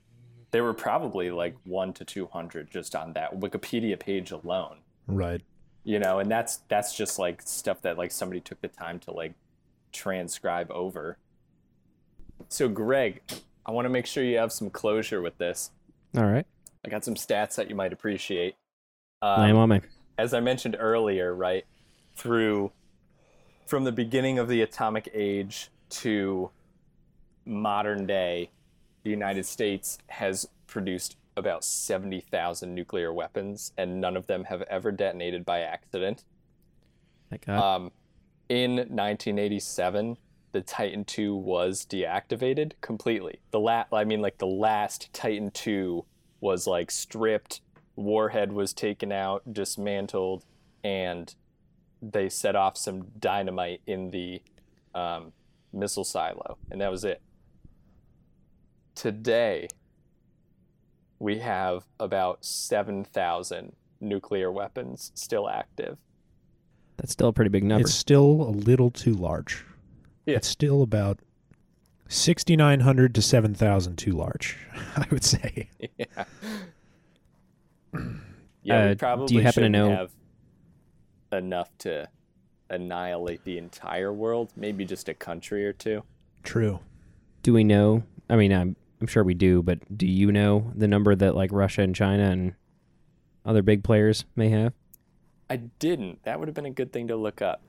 there were probably like one to two hundred just on that Wikipedia page alone Right. You know and that's that's just like stuff that like somebody took the time to like transcribe over so greg i want to make sure you have some closure with this All right. i got some stats that you might appreciate um, on me. as i mentioned earlier right through from the beginning of the atomic age to modern day the united states has produced about 70,000 nuclear weapons and none of them have ever detonated by accident Thank God. um, in 1987, the Titan II was deactivated completely. The la- I mean, like the last Titan II was like stripped, warhead was taken out, dismantled, and they set off some dynamite in the um, missile silo, and that was it. Today, we have about 7,000 nuclear weapons still active. That's still a pretty big number. It's still a little too large. Yeah. It's still about 6,900 to 7,000 too large, (laughs) I would say. yeah. Yeah, Uh, we probably do you happen to know- have enough to annihilate the entire world. Maybe just a country or two. True. do we know? I mean, I'm I'm sure we do, but do you know the number that like Russia and China and other big players may have? I didn't. That would have been a good thing to look up.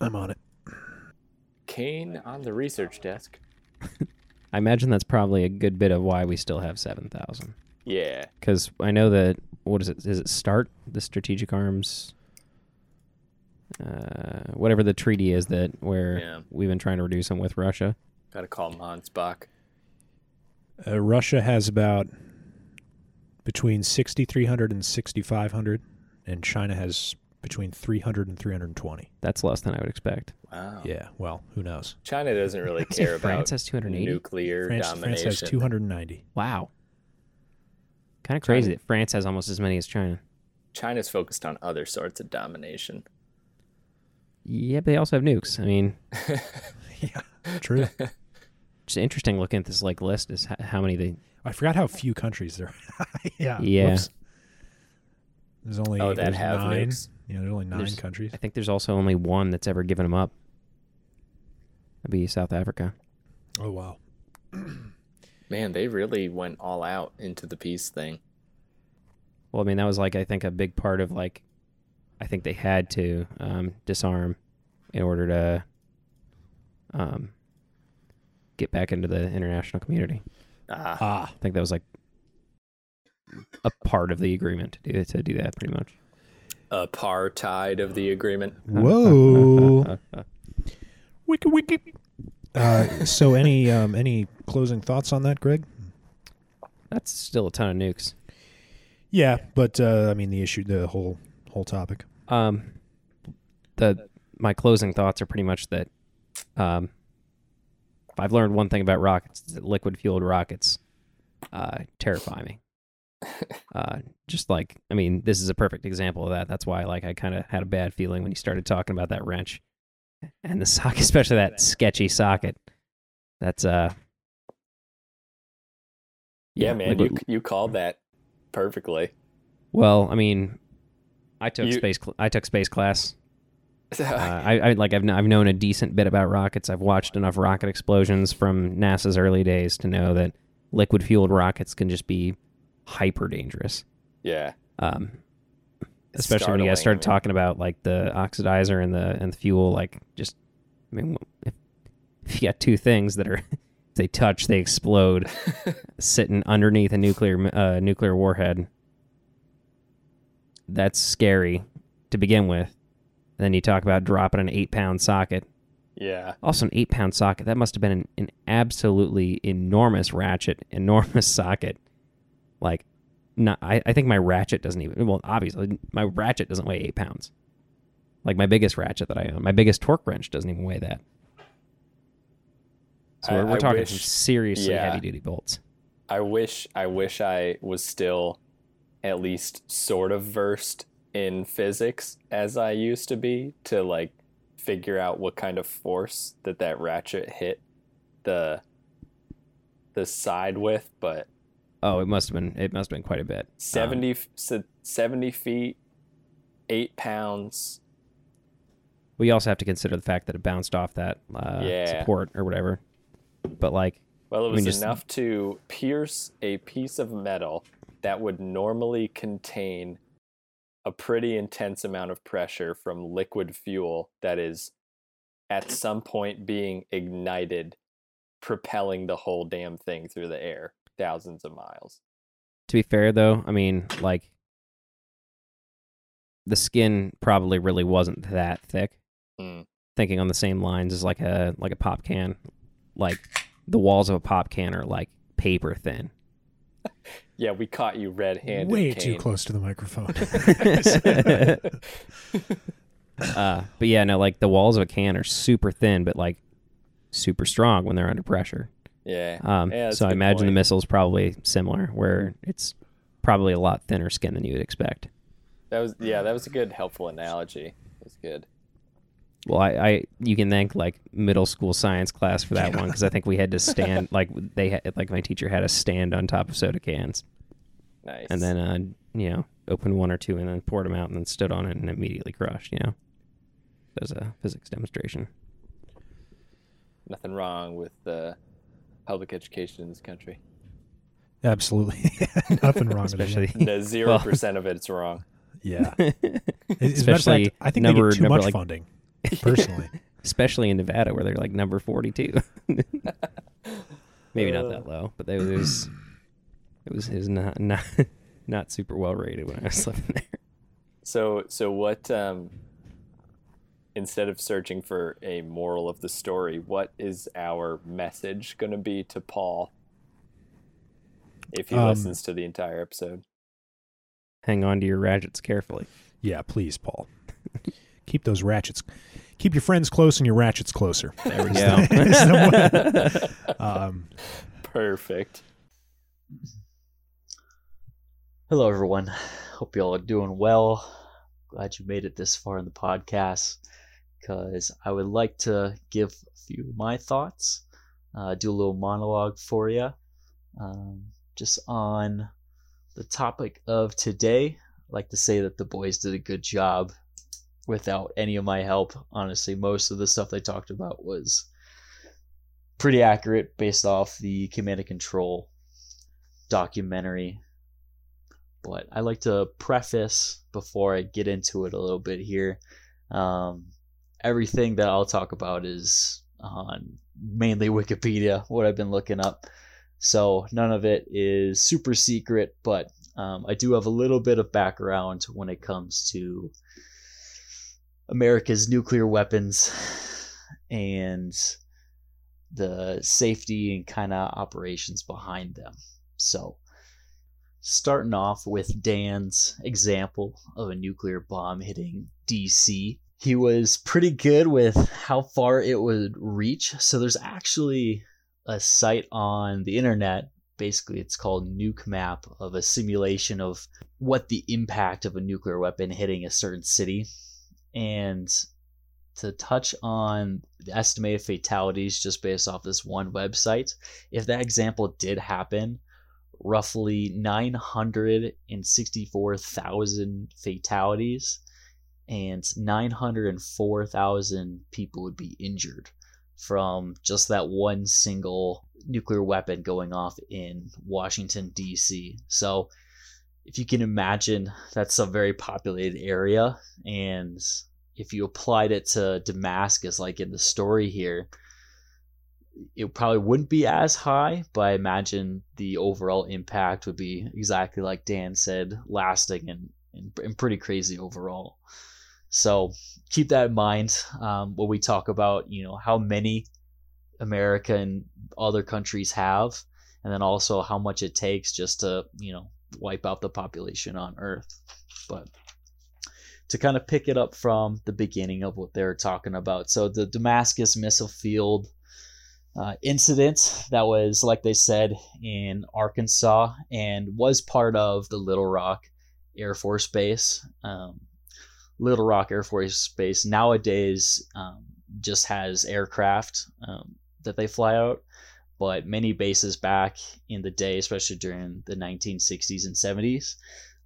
I'm on it. Kane on the research desk. (laughs) I imagine that's probably a good bit of why we still have seven thousand. Yeah. Because I know that what is it? Is it START the Strategic Arms? Uh, whatever the treaty is that where Yeah. we've been trying to reduce them with Russia. Got to call Monsbach. Uh, Russia has about between 6,300 and 6,500, and China has between 300 and 320. That's less than I would expect. Wow. Yeah, well, who knows? China doesn't really (laughs) Say care France about has 280. nuclear France, France has 290. Wow. Kind of crazy China- that France has almost as many as China. China's focused on other sorts of domination. Yeah, but they also have nukes. I mean, (laughs) (laughs) yeah, true. Just interesting looking at this like list is h- how many they. I forgot how few countries there. (laughs) yeah. Yeah. whoops. There's only oh, that there's have nine. nukes. Yeah, there's only 9 There's- countries. I think there's also only one that's ever given them up. That'd be South Africa. Oh wow. (clears throat) Man, they really went all out into the peace thing. Well, I mean, that was like I think a big part of like, I think they had to um, disarm in order to um, get back into the international community. Ah, Ah, I think that was like a part of the agreement to do to do that, pretty much. apartheid of the agreement. whoa. (laughs) wiki wiki. Uh, so any um, any closing thoughts on that, Greg? That's still a ton of nukes. Yeah, but uh, I mean the issue, the whole whole topic. Um, the my closing thoughts are pretty much that um, if I've learned one thing about rockets, liquid fueled rockets uh, terrify me. (laughs) uh, just like I mean, this is a perfect example of that. That's why like I kind of had a bad feeling when you started talking about that wrench and the socket, (laughs) especially that sketchy socket. That's uh, Yeah, man, liquid- you you called that perfectly. well, I mean, I took You- space. Cl- I took space class (laughs) uh, I, I like I've I've known a decent bit about rockets. I've watched enough rocket explosions from NASA's early days to know that liquid fueled rockets can just be hyper dangerous. yeah, Um, especially when you guys started startling. talking about like the oxidizer and the and the fuel. Like just, I mean, if, if you got two things that are (laughs) if they touch, they explode, (laughs) sitting underneath a nuclear uh, nuclear warhead. That's scary to begin with. Then you talk about dropping an eight pound socket. Yeah, Also, an eight pound socket. That must have been an, an absolutely enormous ratchet, (laughs) enormous socket. Like, not, I, I think my ratchet doesn't even, well, obviously, my ratchet doesn't weigh eight pounds. Like, my biggest ratchet that I own, my biggest torque wrench doesn't even weigh that. So I- we're, we're talking wish- some seriously yeah. heavy duty bolts. I wish I wish I was still at least sort of versed in physics as I used to be to like figure out what kind of force that that ratchet hit the the side with, but Oh, it must have been, it must have been quite a bit. Um, 70, f- so 70 feet, eight pounds. we also have to consider the fact that it bounced off that uh, Yeah. support or whatever. But like, Well, it I was mean, just- enough to pierce a piece of metal that would normally contain a pretty intense amount of pressure from liquid fuel that is at some point being ignited, propelling the whole damn thing through the air thousands of miles. to be fair though, I mean, like the skin probably really wasn't that thick. Mm. Thinking on the same lines as like a like a pop can, like the walls of a pop can are like paper thin. Yeah, we caught you red-handed. Way too close to the microphone. (laughs) uh, but yeah, no, like the walls of a can are super thin, but like super strong when they're under pressure. Yeah. Um, Yeah, so I good imagine the point. missile's probably similar, where it's probably a lot thinner skin than you would expect. That was yeah, that was a good helpful analogy. was good. Well, I, I you can thank like middle school science class for that one because I think we had to (laughs) stand like they had like my teacher had us stand on top of soda cans Nice. and then uh you know opened one or two and then poured them out and then stood on it and immediately crushed. You know, as a physics demonstration. nothing wrong with uh, public education in this country. Absolutely, (laughs) (laughs) nothing wrong with Especially it. The zero percent of it's wrong. Yeah, As a matter of Especially fact, I think number- they get too number much like- funding. (laughs) Personally, especially in Nevada where they're like number 42. Maybe not that low, but it was it was it was not not not super well rated when I was living there. So so what? Um, instead of searching for a moral of the story, what is our message going to be to Paul if he Um, listens to the entire episode? Hang on to your ratchets carefully. yeah. Please, Paul, (laughs) keep those ratchets. Keep your friends close and your ratchets closer. (laughs) There we go. the- is the one. (laughs) (laughs) um, Perfect. Hello, everyone. Hope you all are doing well. Glad you made it this far in the podcast because I would like to give a few of my thoughts, uh, do a little monologue for you, um, just on the topic of today. I'd like to say that the boys did a good job without any of my help. Honestly, most of the stuff they talked about was pretty accurate based off the command and control documentary but I like to preface before I get into it a little bit here. Um, everything that I'll talk about is on mainly Wikipedia, what I've been looking up. So none of it is super secret, but um, I do have a little bit of background when it comes to America's nuclear weapons and the safety and kind of operations behind them. So, starting off with Dan's example of a nuclear bomb hitting DC. He was pretty good with how far it would reach. So there's actually a site on the internet. Basically, it's called NUKEMAP of a simulation of what the impact of a nuclear weapon hitting a certain city. And to touch on the estimated fatalities just based off this one website, if that example did happen, roughly 964,000 fatalities and 904,000 people would be injured from just that one single nuclear weapon going off in Washington, D.C. So, if you can imagine, that's a very populated area. And if you applied it to Damascus, like in the story here, it probably wouldn't be as high, but I imagine the overall impact would be exactly like Dan said, lasting and, and, and pretty crazy overall. So keep that in mind um, when we talk about, you know, how many America and other countries have, and then also how much it takes just to, you know, wipe out the population on Earth. But to kind of pick it up from the beginning of what they're talking about. So the Damascus missile field uh, incident that was, like they said, in Arkansas and was part of the Little Rock Air Force Base. Um, Little Rock Air Force Base nowadays um, just has aircraft um, that they fly out, but many bases back in the day, especially during the 1960s and 70s,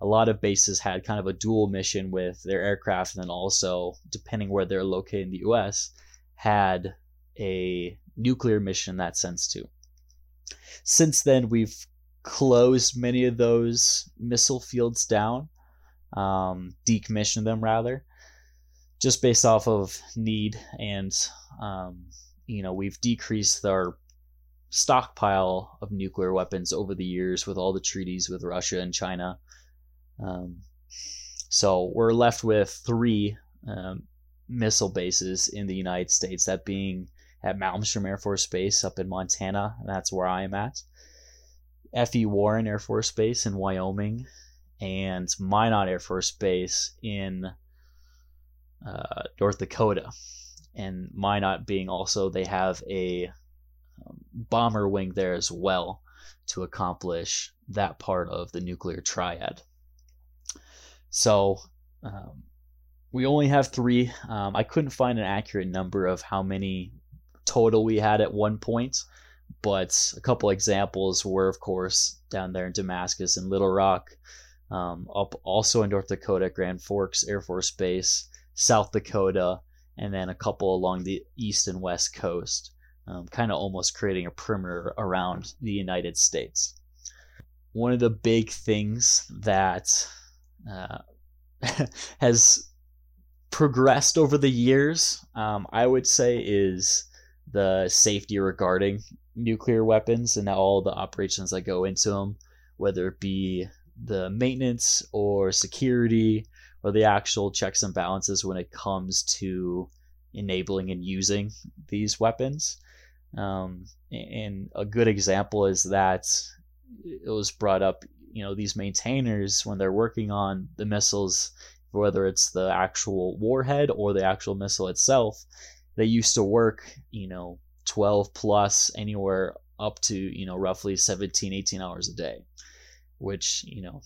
a lot of bases had kind of a dual mission with their aircraft, and then also, depending where they're located in the U.S., had a nuclear mission in that sense too. Since then, we've closed many of those missile fields down, um, decommissioned them rather, just based off of need, and um, you know we've decreased our stockpile of nuclear weapons over the years with all the treaties with Russia and China. Um, so we're left with three um, missile bases in the United States, that being at Malmstrom Air Force Base up in Montana. That's where I am at. F.E. Warren Air Force Base in Wyoming, and Minot Air Force Base in uh, North Dakota. And Minot being also, they have a um, bomber wing there as well to accomplish that part of the nuclear triad. So, um, we only have three. Um, I couldn't find an accurate number of how many total we had at one point, but a couple examples were, of course, down there in Damascus and Little Rock, um, up also in North Dakota, Grand Forks Air Force Base, South Dakota, and then a couple along the east and west coast, um, kind of almost creating a perimeter around the United States. One of the big things that uh, (laughs) has progressed over the years, um, I would say, is the safety regarding nuclear weapons and all the operations that go into them, whether it be the maintenance or security or the actual checks and balances when it comes to enabling and using these weapons. Um, and a good example is that it was brought up, you know, these maintainers, when they're working on the missiles, whether it's the actual warhead or the actual missile itself, they used to work, you know, 12 plus anywhere up to, you know, roughly 17, 18 hours a day, which, you know,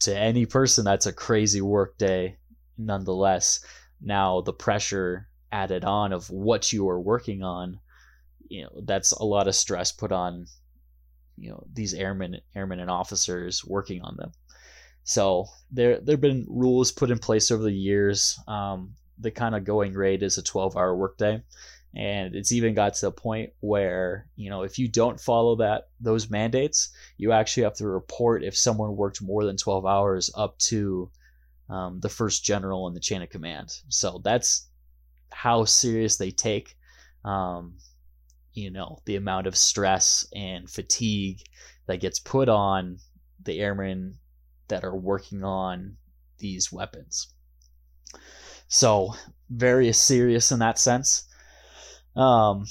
to any person, that's a crazy work day nonetheless. Now, the pressure added on of what you are working on, you know, that's a lot of stress put on, you know, these airmen, airmen and officers working on them. So there there have been rules put in place over the years. Um, the kind of going rate is a 12 hour workday. And it's even got to a point where, you know, if you don't follow that those mandates, you actually have to report if someone worked more than 12 hours up to um, the first general in the chain of command. So that's how serious they take, um, you know, the amount of stress and fatigue that gets put on the airmen that are working on these weapons. So very serious in that sense. Um,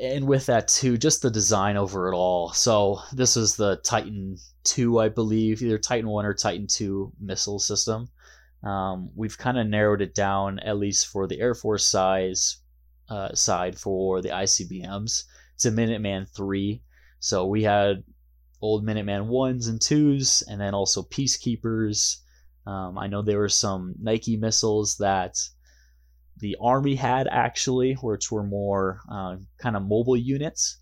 and with that too, just the design over it all. So this is the Titan two, I believe, either Titan one or Titan two missile system. Um, we've kind of narrowed it down, at least for the Air Force size uh, side for the ICBMs, to Minuteman three. So we had old Minuteman ones and twos, and then also Peacekeepers. Um, I know there were some Nike missiles that the Army had actually, which were more uh, kind of mobile units.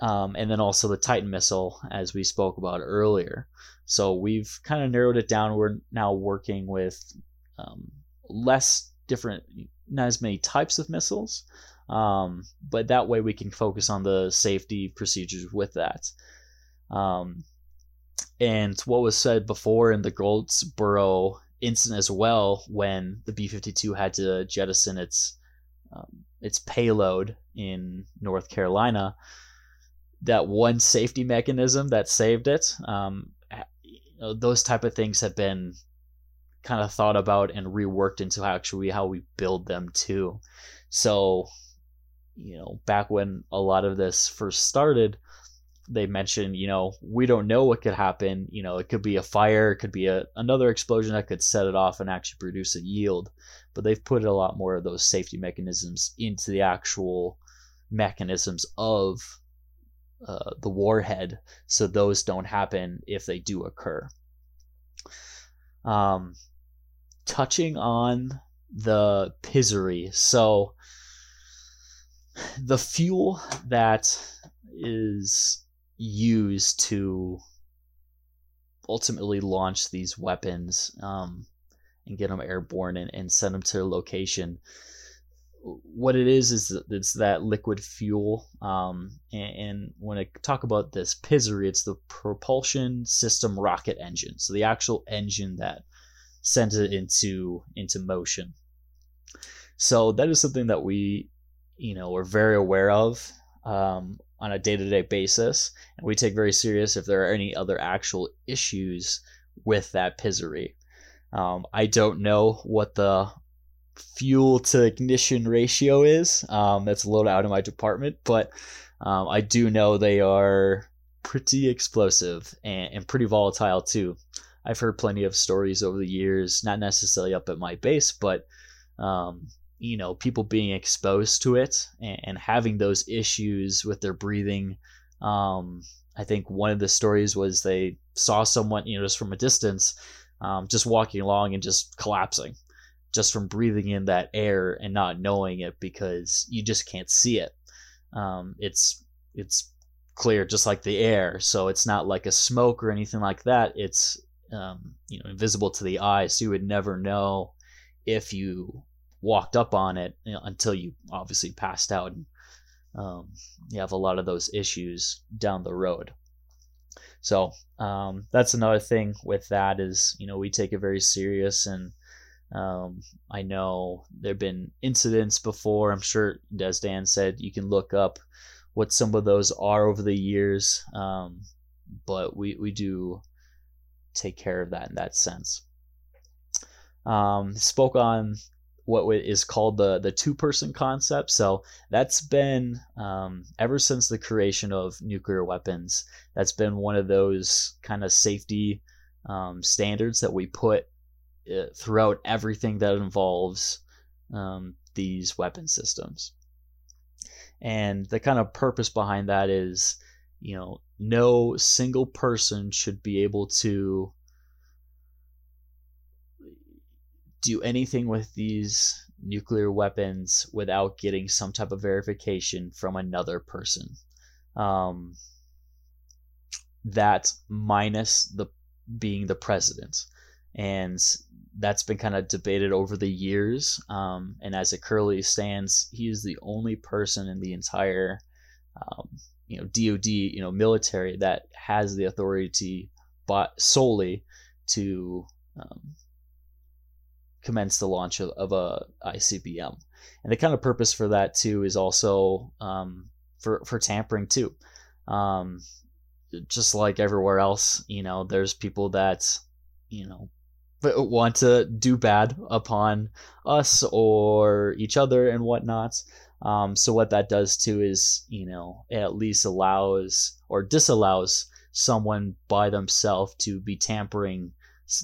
Um, and then also the Titan missile, as we spoke about earlier. So we've kind of narrowed it down. We're now working with um, less different, not as many types of missiles, um, but that way we can focus on the safety procedures with that. Um, and what was said before in the Goldsboro incident as well, when the B 52 had to jettison its um, its payload in North Carolina, that one safety mechanism that saved it, um, you know, those type of things have been kind of thought about and reworked into actually how we build them too. So, you know, back when a lot of this first started, they mentioned, you know, we don't know what could happen. You know, it could be a fire, it could be a, another explosion that could set it off and actually produce a yield. But they've put a lot more of those safety mechanisms into the actual mechanisms of uh, the warhead, so those don't happen if they do occur. Um, touching on the PSRE, so the fuel that is used to ultimately launch these weapons um, and get them airborne and, and send them to their location. What it is is it's that liquid fuel, um, and, and, when I talk about this PSRE, it's the propulsion system rocket engine. So the actual engine that sends it into into motion. So that is something that we, you know, are very aware of. Um, on a day-to-day basis and we take very serious if there are any other actual issues with that PSRE um, i don't know what the fuel to ignition ratio is um, that's a little out of my department but um, i do know they are pretty explosive and, and pretty volatile too i've heard plenty of stories over the years not necessarily up at my base but um, you know people being exposed to it and, and having those issues with their breathing um, i think one of the stories was they saw someone you know just from a distance um, just walking along and just collapsing, just from breathing in that air and not knowing it because you just can't see it. Um, it's it's clear just like the air, so it's not like a smoke or anything like that. It's um, you know invisible to the eye, so you would never know if you walked up on it you know, until you obviously passed out and um, you have a lot of those issues down the road. So um, that's another thing with that is you know we take it very serious and um, I know there've been incidents before. I'm sure as Dan said, you can look up what some of those are over the years, um, but we we do take care of that in that sense. Um, spoke on what is called the the two person concept. So that's been um, ever since the creation of nuclear weapons. That's been one of those kind of safety um, standards that we put uh, throughout everything that involves um, these weapon systems. And the kind of purpose behind that is, you know, no single person should be able to do anything with these nuclear weapons without getting some type of verification from another person. Um, that minus the being the president, and that's been kind of debated over the years. Um, and as it currently stands, he is the only person in the entire, um, you know, DoD, you know, military that has the authority, but solely to um, commence the launch of, of a ICBM. And the kind of purpose for that too is also um, for for tampering too. Um, just like everywhere else, you know, there's people that you know want to do bad upon us or each other and whatnot. Um, so what that does too is, you know, it at least allows or disallows someone by themselves to be tampering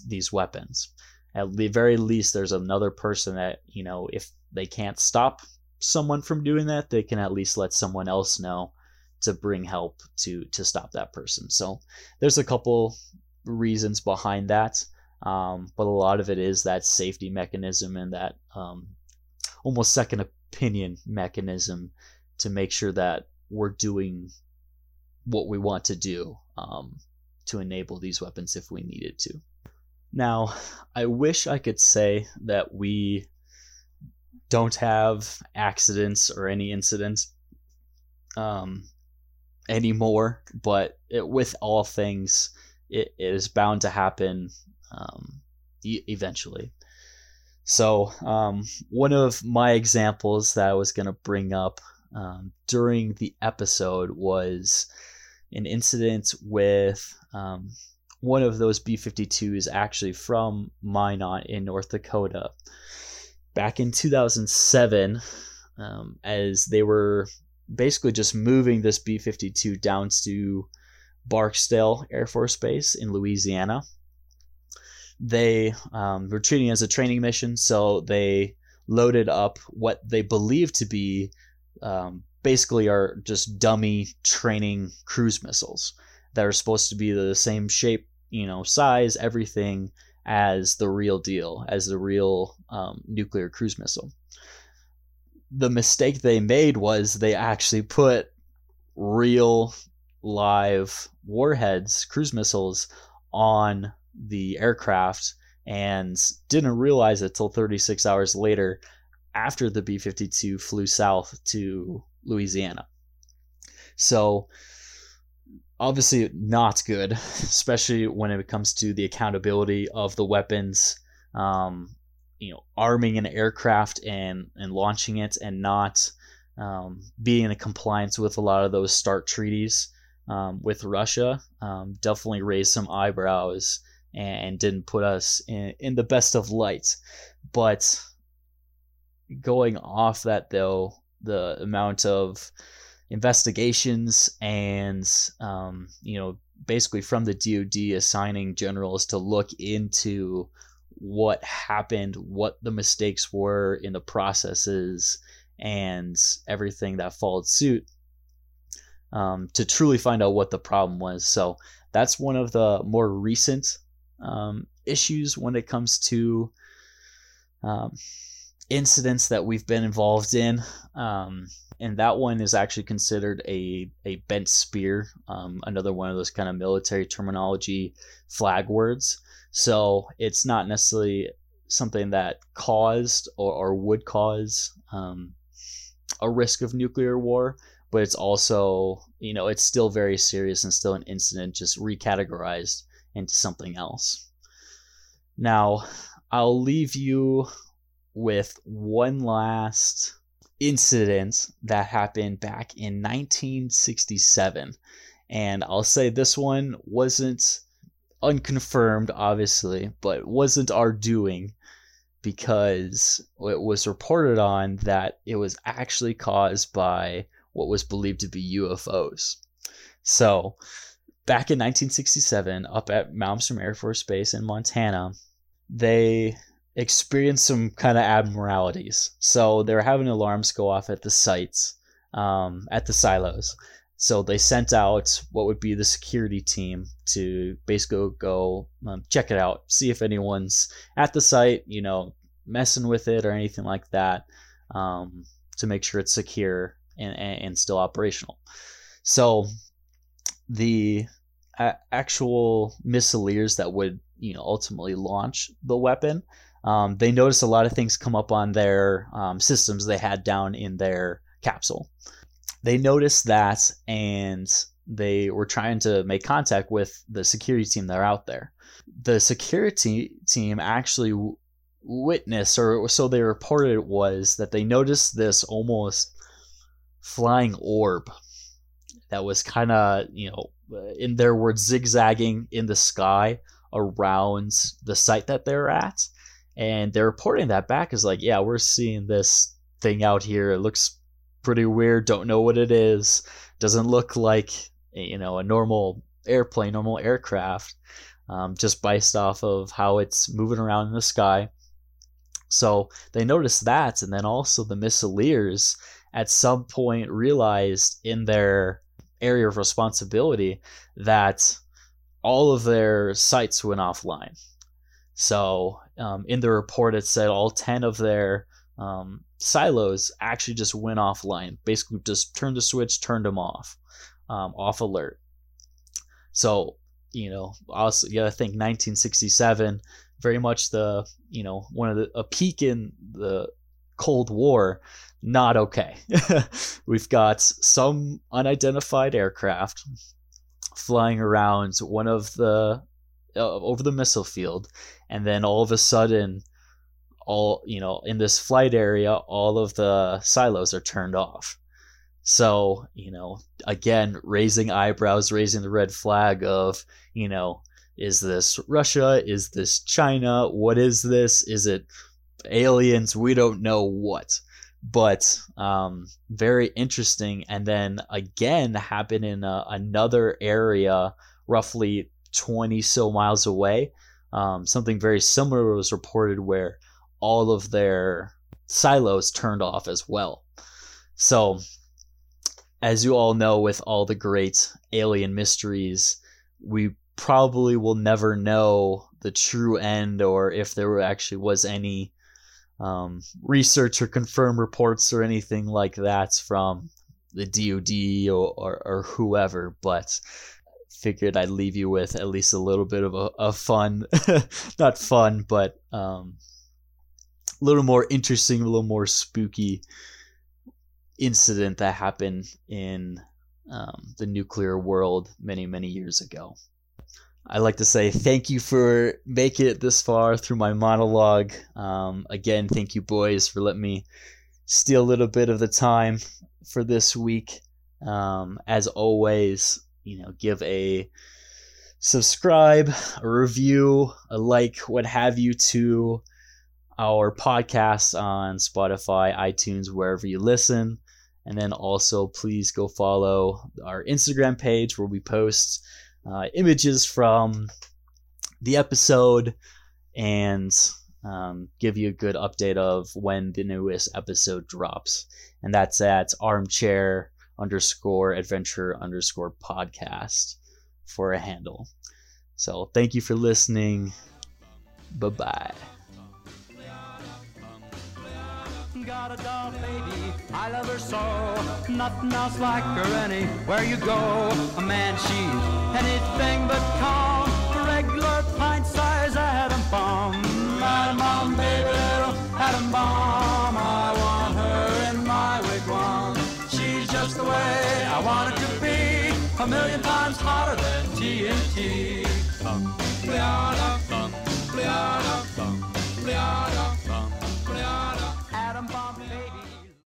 these weapons. At the very least there's another person that you know if they can't stop someone from doing that they can at least let someone else know to bring help to to stop that person. So there's a couple reasons behind that um, but a lot of it is that safety mechanism and that um, almost second opinion mechanism to make sure that we're doing what we want to do um, to enable these weapons if we needed to now, I wish I could say that we don't have accidents or any incidents um, anymore, but it, with all things, it, it is bound to happen um, e- eventually. So, um, one of my examples that I was going to bring up um, during the episode was an incident with um, one of those B 52s actually from Minot in North Dakota. Back in 2007, um, as they were basically just moving this B 52 down to Barksdale Air Force Base in Louisiana. They um, were treating it as a training mission, so they loaded up what they believed to be um, basically are just dummy training cruise missiles that are supposed to be the same shape you know, size, everything as the real deal, as the real um, nuclear cruise missile. The mistake they made was they actually put real live warheads, cruise missiles, on the aircraft and didn't realize it till 36 hours later after the B 52 flew south to Louisiana. So obviously not good, especially when it comes to the accountability of the weapons. Um, you know, arming an aircraft and and launching it, and not um, being in compliance with a lot of those START treaties um, with Russia, um, definitely raised some eyebrows and didn't put us in, in the best of light. But going off that though, the amount of investigations and um, you know basically from the DoD assigning generals to look into what happened, what the mistakes were in the processes, and everything that followed suit um, to truly find out what the problem was. So that's one of the more recent um, issues when it comes to um, incidents that we've been involved in. Um, and that one is actually considered a, a bent spear, um, another one of those kind of military terminology flag words. So it's not necessarily something that caused or, or would cause um, a risk of nuclear war, but it's also, you know, it's still very serious and still an incident just recategorized into something else. Now, I'll leave you with one last incident that happened back in 1967. And I'll say this one wasn't unconfirmed, obviously, but wasn't our doing because it was reported on that it was actually caused by what was believed to be UFOs. So, back in 1967, up at Malmstrom Air Force Base in Montana, they experienced some kind of abnormalities. So, they were having alarms go off at the sites, um, at the silos. So, they sent out what would be the security team to basically go um, check it out, see if anyone's at the site, you know, messing with it or anything like that, um, to make sure it's secure and, and still operational. So the actual missileers that would you know ultimately launch the weapon, um, they noticed a lot of things come up on their um, systems they had down in their capsule. They noticed that and they were trying to make contact with the security team that are out there. The security team actually witnessed, or so they reported it was, that they noticed this almost flying orb that was kind of, you know, in their words, zigzagging in the sky around the site that they're at. And they're reporting that back as like, yeah, we're seeing this thing out here. It looks pretty weird. Don't know what it is. Doesn't look like, you know, a normal airplane, normal aircraft, um, just based off of how it's moving around in the sky. So they noticed that, and then also the missileers at some point realized in their area of responsibility that all of their sites went offline. So um, in the report, it said all 10 of their um, silos actually just went offline. Basically, just turned the switch, turned them off, um, off alert. So, you know, also, you think 1967, very much the, you know, one of the, a peak in the Cold War not okay. (laughs) We've got some unidentified aircraft flying around one of the uh, over the missile field, and then all of a sudden, all you know, in this flight area, all of the silos are turned off. So you know, again, raising eyebrows, raising the red flag of you know, is this Russia? Is this China? What is this? Is it aliens? We don't know what but um, very interesting. And then again, happened in a, another area, roughly 20 so miles away. Um, something very similar was reported where all of their silos turned off as well. So, as you all know, with all the great alien mysteries, we probably will never know the true end or if there actually was any um, research or confirm reports or anything like that from the DoD or, or, or, whoever, but figured I'd leave you with at least a little bit of a, a fun, (laughs) not fun, but um, a little more interesting, a little more spooky incident that happened in um, the nuclear world many, many years ago. I'd like to say thank you for making it this far through my monologue. Um, again, thank you, boys, for letting me steal a little bit of the time for this week. Um, as always, you know, give a subscribe, a review, a like, what have you to our podcast on Spotify, iTunes, wherever you listen. And then also, please go follow our Instagram page where we post uh, images from the episode and um, give you a good update of when the newest episode drops. And that's at armchair underscore adventure underscore podcast for a handle. So thank you for listening. Bye bye. got a doll baby. I love her so. Nothing else like her anywhere you go. A man, she's anything but calm. A regular pint size atom bomb. Atom bomb, baby, little atom bomb. I want her in my wigwam. She's just the way I want her to be. A million times hotter than TNT. Bum, bleada, bum, bleada, bum, bleada.